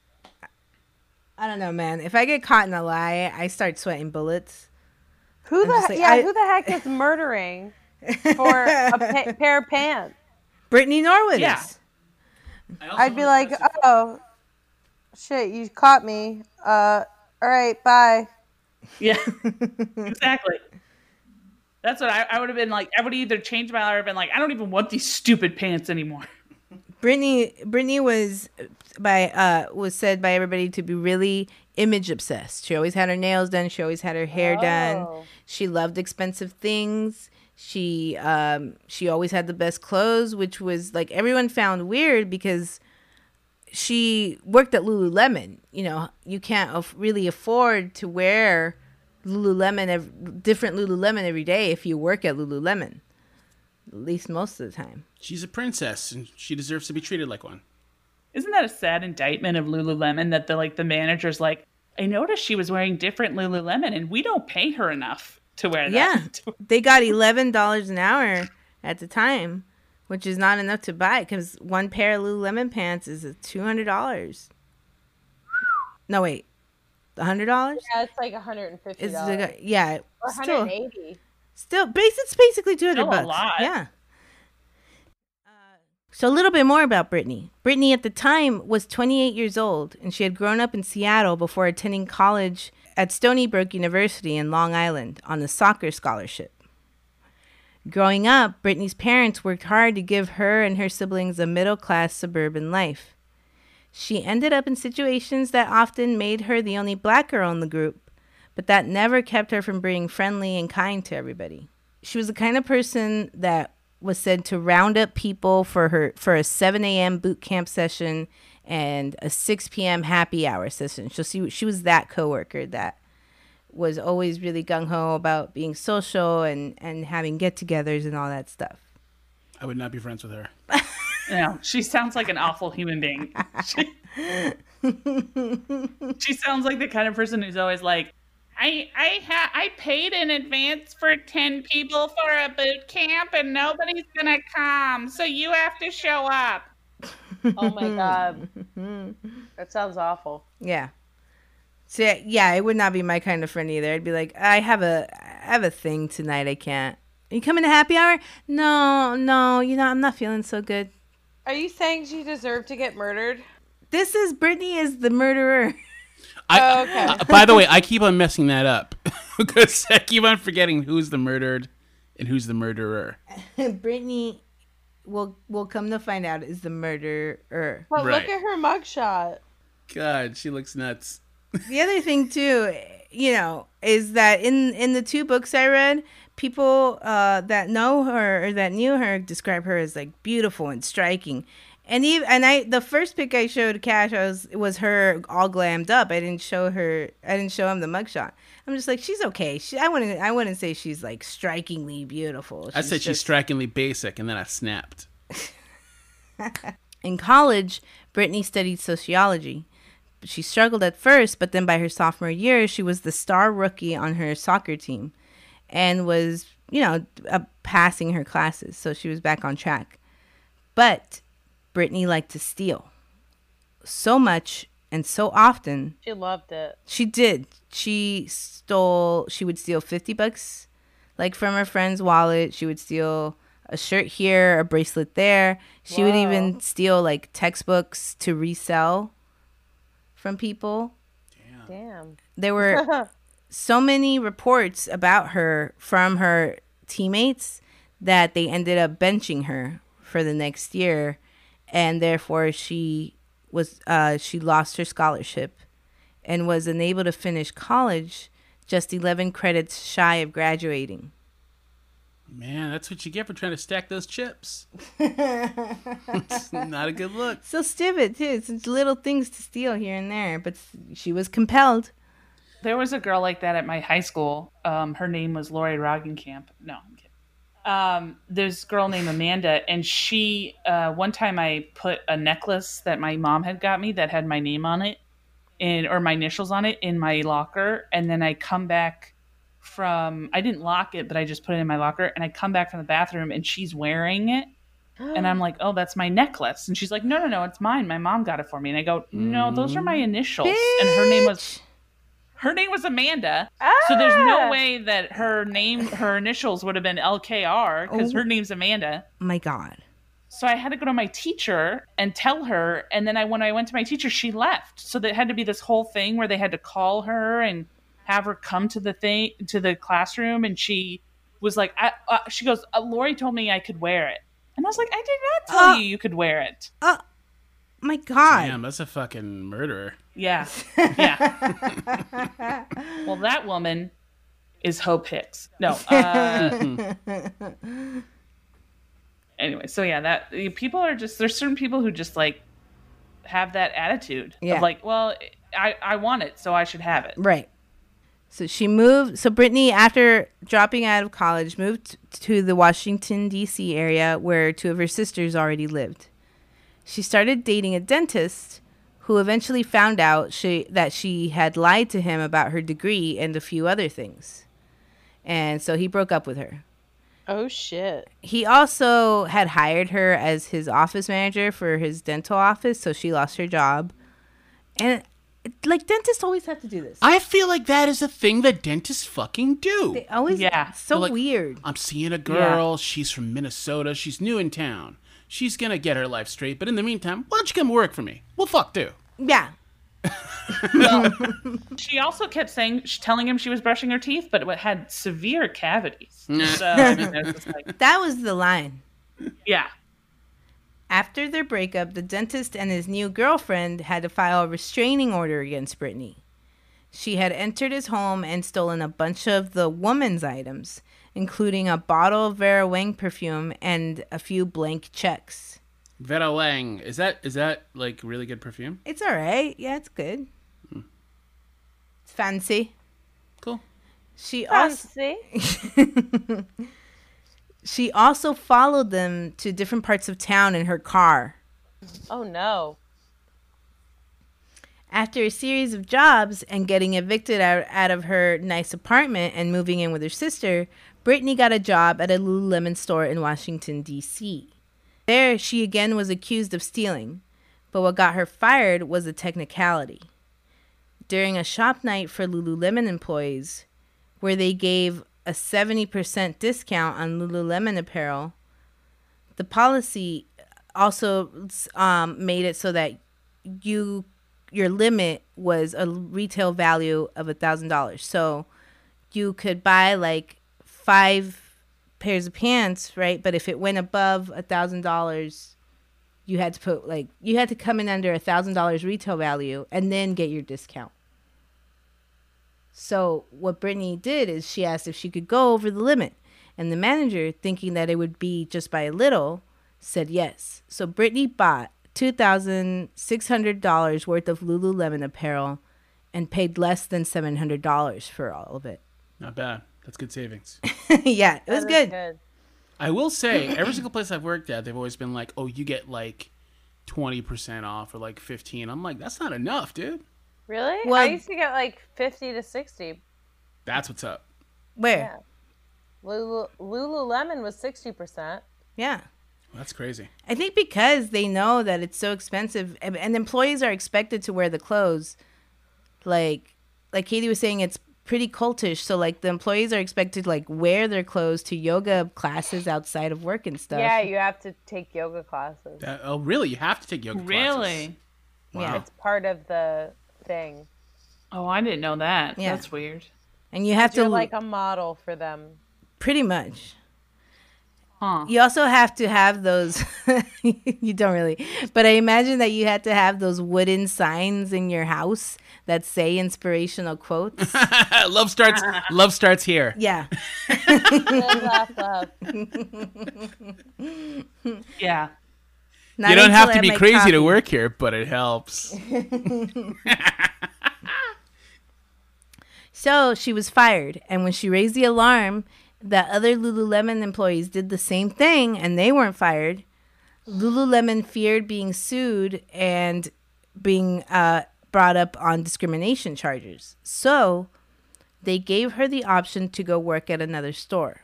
I don't know, man. If I get caught in a lie, I start sweating bullets. Who I'm the like, yeah? I- Who the heck is murdering for a pa- pair of pants? Brittany Norwood Yeah. is. I'd be like, oh, shit, you caught me. Uh, all right, bye. Yeah, exactly. That's what I, I would have been like. I would either change my life or been like, I don't even want these stupid pants anymore. Brittany Brittany was by uh was said by everybody to be really image obsessed. She always had her nails done, she always had her hair done. Oh. She loved expensive things. She um she always had the best clothes, which was like everyone found weird because she worked at Lululemon. You know, you can't af- really afford to wear Lululemon ev- different Lululemon every day if you work at Lululemon. At least most of the time. She's a princess and she deserves to be treated like one. Isn't that a sad indictment of Lululemon that the like the manager's like, I noticed she was wearing different Lululemon and we don't pay her enough to wear that. Yeah, they got eleven dollars an hour at the time, which is not enough to buy because one pair of Lululemon pants is two hundred dollars. No wait, a hundred dollars? Yeah, it's like $150. It's like, yeah, or still, 180 still, base. It's basically two hundred Still a bucks. lot. Yeah. So a little bit more about Brittany. Brittany at the time was 28 years old, and she had grown up in Seattle before attending college at Stony Brook University in Long Island on a soccer scholarship. Growing up, Brittany's parents worked hard to give her and her siblings a middle class suburban life. She ended up in situations that often made her the only black girl in the group, but that never kept her from being friendly and kind to everybody. She was the kind of person that was said to round up people for her for a 7 a.m. boot camp session and a 6 p.m. happy hour session. So she she was that coworker that was always really gung ho about being social and and having get-togethers and all that stuff. I would not be friends with her. No, she sounds like an awful human being. She, she sounds like the kind of person who's always like, I I ha- I paid in advance for ten people for a boot camp and nobody's gonna come, so you have to show up. Oh my god. that sounds awful. Yeah. So yeah, yeah, it would not be my kind of friend either. I'd be like, I have a I have a thing tonight. I can't. Are you coming to happy hour? No, no. You know, I'm not feeling so good. Are you saying she deserved to get murdered? This is Brittany is the murderer. I, Oh, okay. uh, by the way, I keep on messing that up because I keep on forgetting who's the murdered and who's the murderer. Brittany will we'll come to find out is the murderer. But Right. look at her mugshot. God, she looks nuts. the other thing too you know is that in in the two books i read people uh that know her or that knew her describe her as like beautiful and striking and even and i the first pic i showed cash I was was her all glammed up i didn't show her i didn't show him the mugshot i'm just like she's okay she i wouldn't i wouldn't say she's like strikingly beautiful I said she's strikingly basic, and then I snapped. In college, Brittany studied sociology. she struggled at first, but then by her sophomore year, she was the star rookie on her soccer team and was, you know, uh, passing her classes. So she was back on track. But Brittany liked to steal so much and so often. She loved it. She did. She stole, she would steal 50 bucks like from her friend's wallet. She would steal a shirt here, a bracelet there. She would Whoa. even steal like textbooks to resell from people. Damn. There were so many reports about her from her teammates that they ended up benching her for the next year and therefore she was uh, she lost her scholarship and was unable to finish college just 11 credits shy of graduating Man, that's what you get for trying to stack those chips. it's not a good look. so stupid too it's little things to steal here and there but she was compelled There was a girl like that at my high school. Um, her name was Lori Roggenkamp. No, I'm kidding. Um, there's a girl named Amanda, and she, uh, one time I put a necklace that my mom had got me that had my name on it, in, or my initials on it in my locker. And then I come back from, I didn't lock it, but I just put it in my locker. And I come back from the bathroom and she's wearing it. And I'm like, oh, that's my necklace. And she's like, no, no, no, it's mine. My mom got it for me. And I go, no, those are my initials. And her name was. Her name was Amanda. So there's no Ah! way that her name, her initials would have been LKR because Oh. her name's Amanda. my god So I had to go to my teacher and tell her. And then I, when I went to my teacher, she left. So there had to be this whole thing where they had to call her and have her come to the thing to the classroom. And she was like, I, uh, she goes, uh, Lori told me I could wear it. And I was like, I did not tell Uh. you you could wear it. My god Damn, that's a fucking murderer. Yeah. Yeah. well, that woman is Hope Hicks. No. Uh, anyway, so yeah, that people are just there's certain people who just like have that attitude Yeah. of like, well, I I want it, so I should have it. Right. So she moved. So Brittany, after dropping out of college, moved to the Washington, D.C. area where two of her sisters already lived. She started dating a dentist who eventually found out she, that she had lied to him about her degree and a few other things. And so he broke up with her. Oh shit. He also had hired her as his office manager for his dental office, so she lost her job. And like dentists always have to do this. I feel like that is a thing that dentists fucking do. They always Yeah. so like, weird. I'm seeing a girl. She's from Minnesota. She's new in town. She's gonna get her life straight. But in the meantime, why don't you come work for me? Well, fuck too. Yeah. She also kept saying, sh- telling him she was brushing her teeth, but it had severe cavities. Mm. so I mean, there's just like, That was the line. yeah, After their breakup, the dentist and his new girlfriend had to file a restraining order against Brittany. She had entered his home and stolen a bunch of the woman's items, including a bottle of Vera Wang perfume and a few blank checks. Vera Wang, is that is that like really good perfume? It's all right. Yeah, it's good. Hmm. It's fancy. Cool. She also she also followed them to different parts of town in her car. Oh no. After a series of jobs and getting evicted out, out of her nice apartment and moving in with her sister, Brittany got a job at a Lululemon store in Washington, D.C. There, she again was accused of stealing, but what got her fired was a technicality. During a shop night for Lululemon employees, where they gave a 70% discount on Lululemon apparel, the policy also um, made it so that you your limit was a retail value of a thousand dollars. So you could buy like five pairs of pants, right? But if it went above a thousand dollars, you had to put like you had to come in under a thousand dollars retail value and then get your discount. So what Brittany did is she asked if she could go over the limit, and the manager, thinking that it would be just by a little, said yes. So Brittany bought two thousand six hundred dollars worth of Lululemon apparel, and paid less than seven hundred dollars for all of it. Not bad. That's good savings. yeah, it was That is good. I will say, every single place I've worked at, they've always been like, "Oh, you get like twenty percent off or like fifteen. I'm like, that's not enough, dude. Really? Well- I used to get like 50 to 60. That's what's up. Where? Yeah. Lulu, Lululemon was 60%. Yeah. That's crazy. I think because they know that it's so expensive, and, and employees are expected to wear the clothes. Like, like Katie was saying, it's pretty cultish. So like the employees are expected to like wear their clothes to yoga classes outside of work and stuff. Yeah, you have to take yoga classes. That, oh, really? You have to take yoga classes. Really? yeah. It's part of the thing. Oh, I didn't know that. Yeah. That's weird. And you have to like a model for them. pretty much. Huh. You also have to have those. you don't really, but I imagine that you had to have those wooden signs in your house that say inspirational quotes. love starts. love starts here. yeah. Live, laugh, love. Yeah. Not you don't until have I to be make crazy to work here, but it helps. So she was fired, and when she raised the alarm that other Lululemon employees did the same thing and they weren't fired, Lululemon feared being sued and being uh, brought up on discrimination charges. So they gave her the option to go work at another store.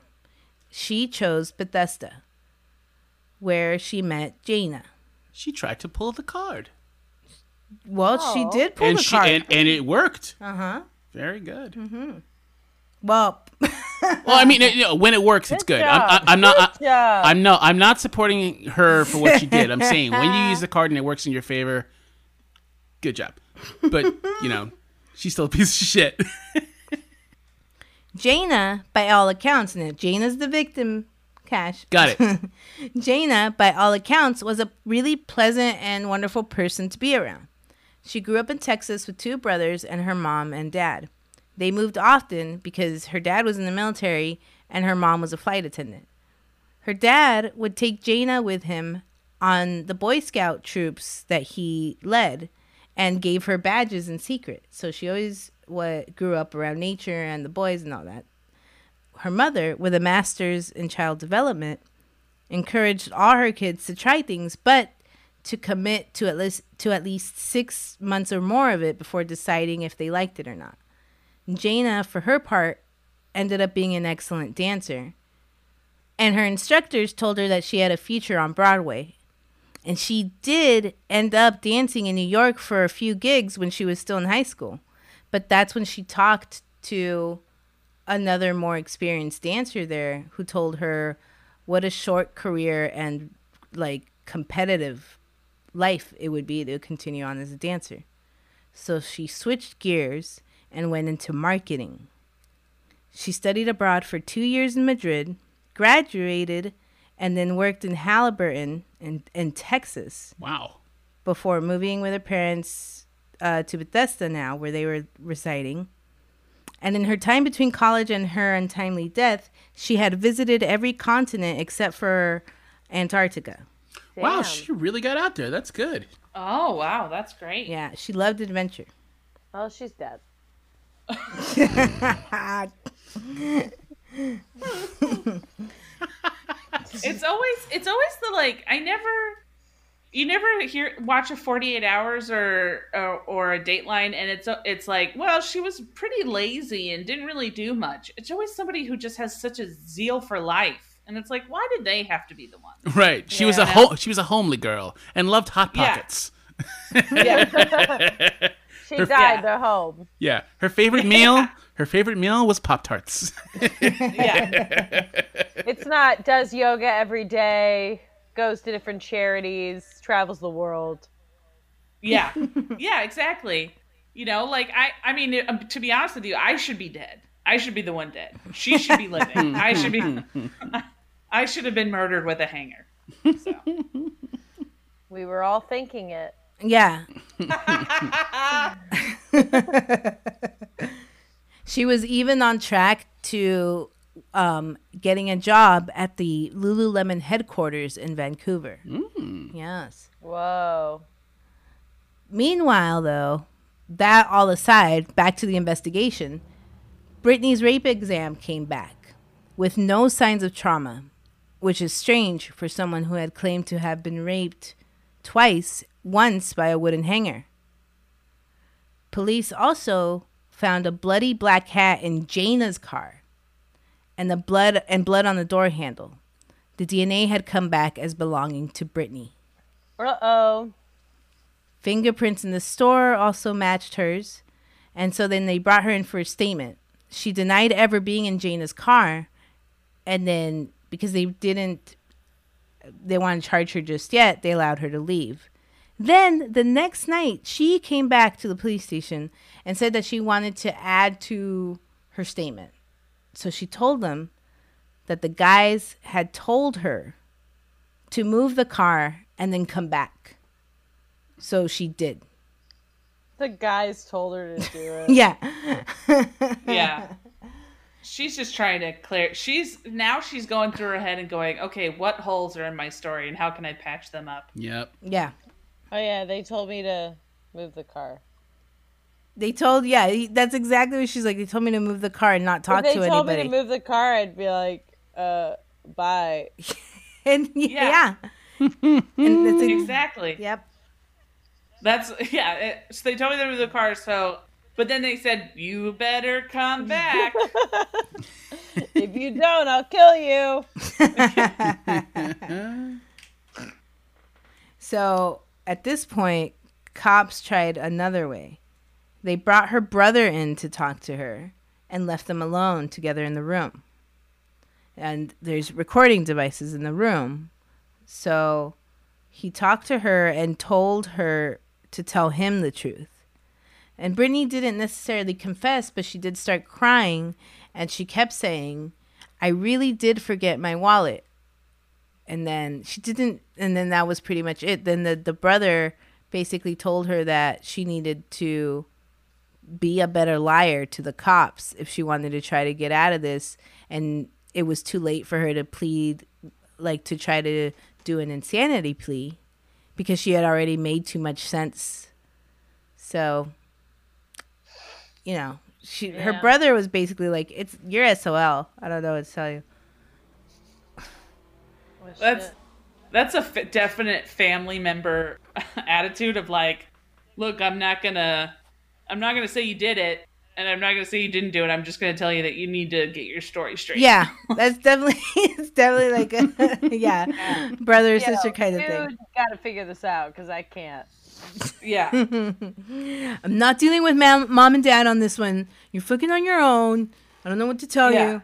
She chose Bethesda, where she met Jayna. She tried to pull the card, Well, she Oh. did pull and the she card. and, and it worked. uh huh. Very good. Well, Well, I mean, you know, when it works, it's good. Good I'm, I, I'm not. Good. I, am no. I'm not supporting her for what she did. I'm saying when you use the card and it works in your favor, good job. But you know, she's still a piece of shit. Jayna, by all accounts, and Jayna's the victim, Cash. Got it. Jayna, by all accounts, was a really pleasant and wonderful person to be around. She grew up in Texas with two brothers and her mom and dad. They moved often because her dad was in the military and her mom was a flight attendant. Her dad would take Jayna with him on the Boy Scout troops that he led and gave her badges in secret. So she always what grew up around nature and the boys and all that. Her mother, with a master's in child development, encouraged all her kids to try things, but to commit to at least to at least six months or more of it before deciding if they liked it or not. Jayna, for her part, ended up being an excellent dancer. And her instructors told her that she had a future on Broadway. And she did end up dancing in New York for a few gigs when she was still in high school. But that's when she talked to another more experienced dancer there who told her what a short career and like competitive life it would be to continue on as a dancer. So she switched gears and went into marketing. She studied abroad for two years in Madrid, graduated, and then worked in Halliburton in, in Texas Wow. before moving with her parents uh, to Bethesda now, where they were residing. And in her time between college and her untimely death, she had visited every continent except for Antarctica. Wow. She really got out there. That's good. Oh, wow. That's great. Yeah, she loved adventure. Well, she's dead. It's always it's always the like I never you never hear watch a 48 hours or or, or a dateline and it's it's like well she was pretty lazy and didn't really do much it's always somebody who just has such a zeal for life and it's like why did they have to be the one Right. She was a Yeah. ho- she was a homely girl and loved hot Yeah. pockets. yeah She Her- died Yeah. at home. Yeah. Her favorite meal. Her favorite meal was Pop Tarts. yeah It's not does yoga every day, goes to different charities, travels the world. yeah yeah exactly you know like i i mean um, to be honest with you i should be dead i should be the one dead she should be living i should be i should have been murdered with a hanger so We were all thinking it. Yeah. she was even on track to um, getting a job at the Lululemon headquarters in Vancouver. Yes. Whoa. Meanwhile, though, that all aside, back to the investigation, Brittany's rape exam came back with no signs of trauma, which is strange for someone who had claimed to have been raped twice, once by a wooden hanger. Police also found a bloody black hat in Jayna's car and the blood and blood on the door handle. The DNA had come back as belonging to Brittany. Uh oh. Fingerprints in the store also matched hers, and so then they brought her in for a statement. She denied ever being in Jayna's car, and then because they didn't, they want to charge her just yet, they allowed her to leave. Then the next night, she came back to the police station and said that she wanted to add to her statement. So she told them that the guys had told her to move the car and then come back. So she did. The guys told her to do it. Yeah. Yeah. She's just trying to clear. She's now she's going through her head and going, okay, what holes are in my story and how can I patch them up? Yep. Yeah. Oh yeah, they told me to move the car. They told, yeah, he- that's exactly what she's like. They told me to move the car and not talk if they to told anybody. me to move the car, I'd be like, uh, bye. and yeah. Yeah. and that's ex- Exactly. Yep. That's yeah. It, so they told me to move the car. So, but then they said you better come back. if you don't, I'll kill you. So at this point, cops tried another way. They brought her brother in to talk to her and left them alone together in the room. And there's recording devices in the room. So he talked to her and told her to tell him the truth. And Brittany didn't necessarily confess, but she did start crying and she kept saying, I really did forget my wallet and then she didn't and then that was pretty much it. Then the, the brother basically told her that she needed to be a better liar to the cops if she wanted to try to get out of this. And it was too late for her to plead like to try to do an insanity plea because she had already made too much sense. So you know she her brother was basically like it's you're SOL I don't know what to tell you Well, That's shit. that's a f- definite family member attitude of like, look, I'm not gonna, I'm not gonna say you did it, and I'm not gonna say you didn't do it. I'm just gonna tell you that you need to get your story straight. Yeah, that's definitely it's definitely like a yeah, brother You sister know, kind of dude, thing. Got to figure this out because I can't. yeah. I'm not dealing with mom, mom and dad on this one. You're fucking on your own. I don't know what to tell Yeah.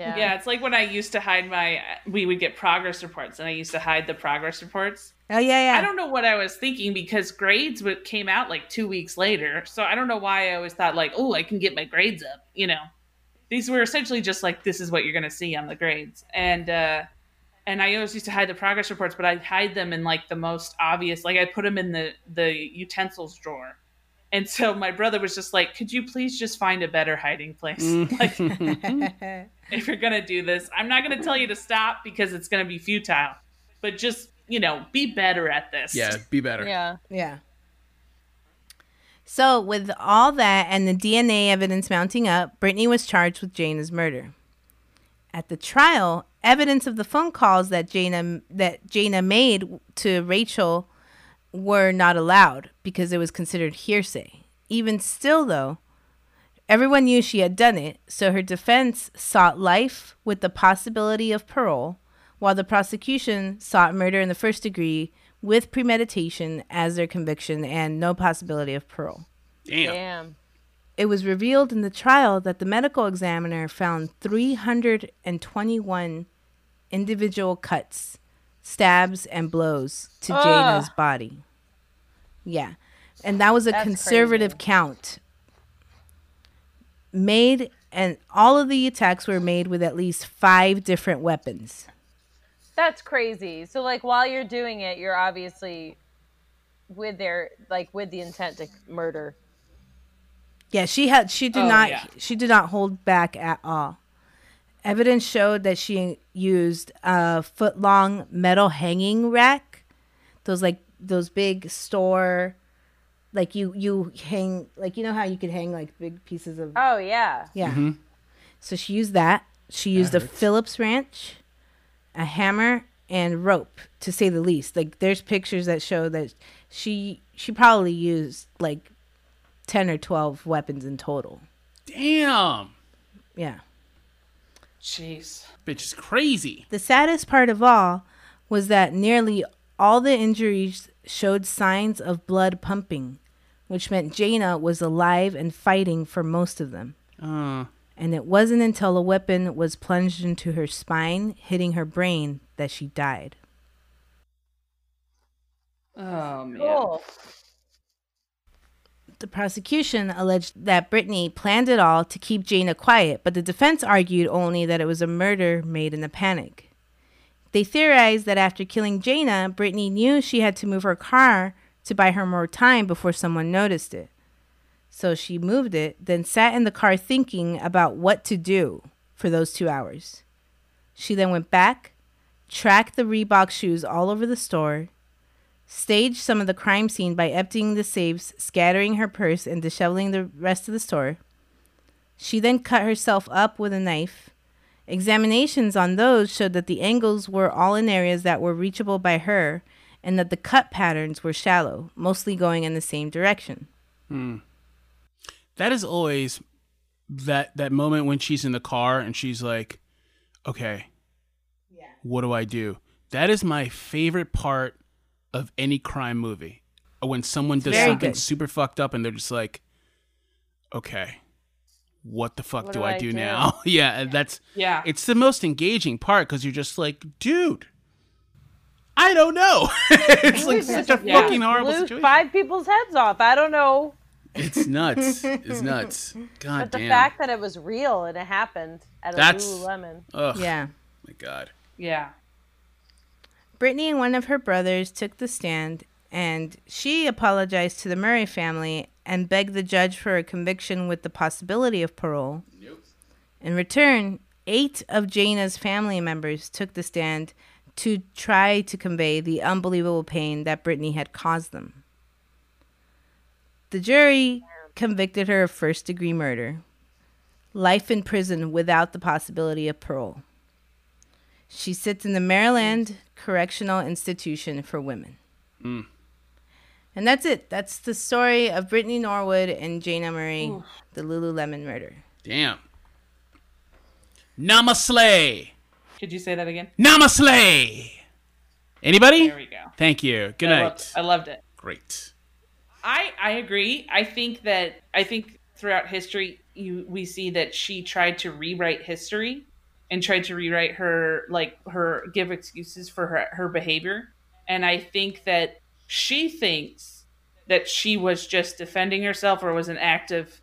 Yeah. Yeah, it's like when I used to hide my. We would get progress reports, and I used to hide the progress reports. Oh yeah, yeah. I don't know what I was thinking because grades would came out like two weeks later. So I don't know why I always thought like, oh, I can get my grades up. You know, these were essentially just like this is what you're gonna see on the grades, and uh, and I always used to hide the progress reports, but I'd hide them in like the most obvious, like I put them in the the utensils drawer. And so my brother was just like, "Could you please just find a better hiding place? Mm. Like, if you're gonna do this, I'm not gonna tell you to stop because it's gonna be futile, but just you know, be better at this." Yeah, be better. Yeah. yeah. So with all that and the DNA evidence mounting up, Brittany was charged with Jayna's murder. At the trial, evidence of the phone calls that Jayna that Jayna made to Rachel were not allowed because it was considered hearsay. Even still, though, everyone knew she had done it, so her defense sought life with the possibility of parole, while the prosecution sought murder in the first degree with premeditation as their conviction and no possibility of parole. Damn. Damn. It was revealed in the trial that the medical examiner found 321 individual cuts, stabs, and blows to Ugh. Jayna's body. Yeah. And that was a That's conservative crazy. count. Made, and all of the attacks were made with at least five different weapons. That's crazy. So like while you're doing it, you're obviously with their like with the intent to murder. Yeah, she had she did Oh, not yeah. she did not hold back at all. Evidence showed that she used a foot long metal hanging rack. Those like those big store like you you hang like you know how you could hang like big pieces of Oh yeah. yeah. Mm-hmm. So she used that. She used a. Phillips wrench, a hammer, and rope, to say the least. Like there's pictures that show that she she probably used like ten or twelve weapons in total. Damn. Yeah. Jeez. Bitch is crazy. The saddest part of all was that nearly all the injuries showed signs of blood pumping, which meant Jayna was alive and fighting for most of them. Uh, And it wasn't until a weapon was plunged into her spine, hitting her brain, that she died. Oh man. Cool. The prosecution alleged that Brittany planned it all to keep Jayna quiet, but the defense argued only that it was a murder made in a panic. They theorized that after killing Jayna, Brittany knew she had to move her car to buy her more time before someone noticed it. So she moved it, then sat in the car thinking about what to do for those two hours. She then went back, tracked the Reebok shoes all over the store, staged some of the crime scene by emptying the safes, scattering her purse, and disheveling the rest of the store. She then cut herself up with a knife. Examinations on those showed that the angles were all in areas that were reachable by her and that the cut patterns were shallow, mostly going in the same direction. Hmm. that is always that that moment when she's in the car and she's like, "Okay, what do I do?" That is my favorite part of any crime movie. Uh, when someone does very something good. super fucked up and they're just like, "Okay, what the fuck What do, do I I do do?" now?" yeah, that's Yeah. it's the most engaging part because you're just like, dude, I don't know. it's like such a Yeah. fucking horrible Blew situation. five people's heads off. I don't know. It's nuts. It's nuts. God But the damn. fact that it was real and it happened at a That's- Lululemon. Ugh. Yeah. My God. Yeah. Brittany and one of her brothers took the stand, and she apologized to the Murray family and begged the judge for a conviction with the possibility of parole. In return, eight of Jayna's family members took the stand to try to convey the unbelievable pain that Brittany had caused them. The jury convicted her of first degree murder, life in prison without the possibility of parole. She sits in the Maryland Correctional Institution for Women. Mm. And that's it. That's the story of Brittany Norwood and Jayna Murray, the Lululemon murder. Damn. Namaste. Could you say that again? Namaste. Anybody? There we go. Thank you. Good I night. loved, I loved it. Great. I I agree. I think that I think throughout history you we see that she tried to rewrite history and tried to rewrite her like her give excuses for her her behavior. And I think that she thinks that she was just defending herself or was an act of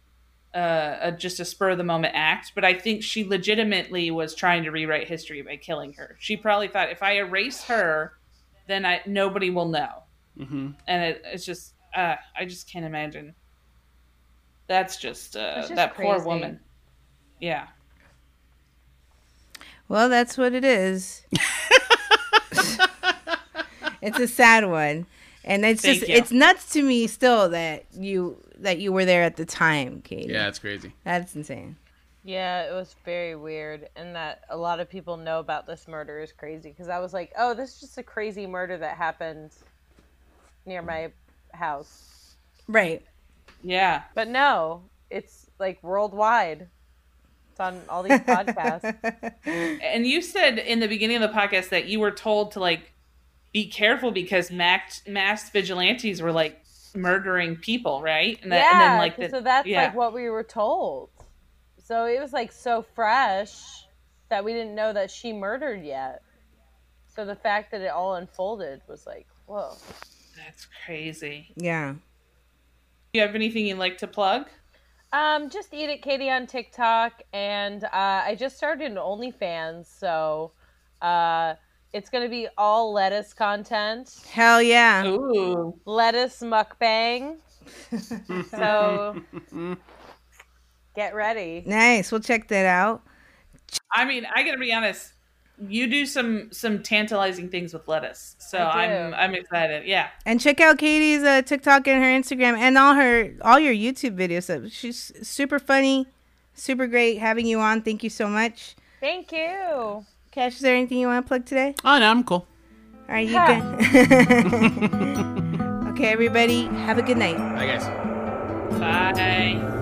uh, a, just a spur of the moment act, but I think she legitimately was trying to rewrite history by killing her. She probably thought if I erase her, then I nobody will know Mm-hmm. and it, it's just uh, I just can't imagine. That's just, uh, just that poor woman. Yeah, Well, that's what it is. it's a sad one. And it's Thank just you. it's nuts to me still that you that you were there at the time, Katie. Yeah, it's crazy. That's insane. Yeah, it was very weird, and that a lot of people know about this murder is crazy. Because I was like, oh, this is just a crazy murder that happened near my house, Right. yeah. but no, it's like worldwide. It's on all these podcasts. And you said in the beginning of the podcast that you were told to like be careful because mass mass vigilantes were like murdering people, right? And, that, yeah, and then like the, so that's yeah. like what we were told. So it was like so fresh that we didn't know that she murdered yet. So the fact that it all unfolded was like, whoa. That's crazy. yeah. Do you have anything you'd like to plug? Um, just eat it, Katie, on TikTok, and uh, I just started an OnlyFans, so uh, it's gonna be all lettuce content, Hell yeah. Ooh, lettuce mukbang. so get ready. Nice. We'll check that out. I mean, I gotta be honest. You do some some tantalizing things with lettuce, so I do. I'm I'm excited. Yeah. And check out Katie's uh, TikTok and her Instagram and all her all your YouTube videos. She's super funny, super great having you on. Thank you so much. Thank you. Cash, is there anything you want to plug today? Oh no, I'm cool. All right, you Ha. good? okay, everybody, have a good night. Bye, guys. Bye.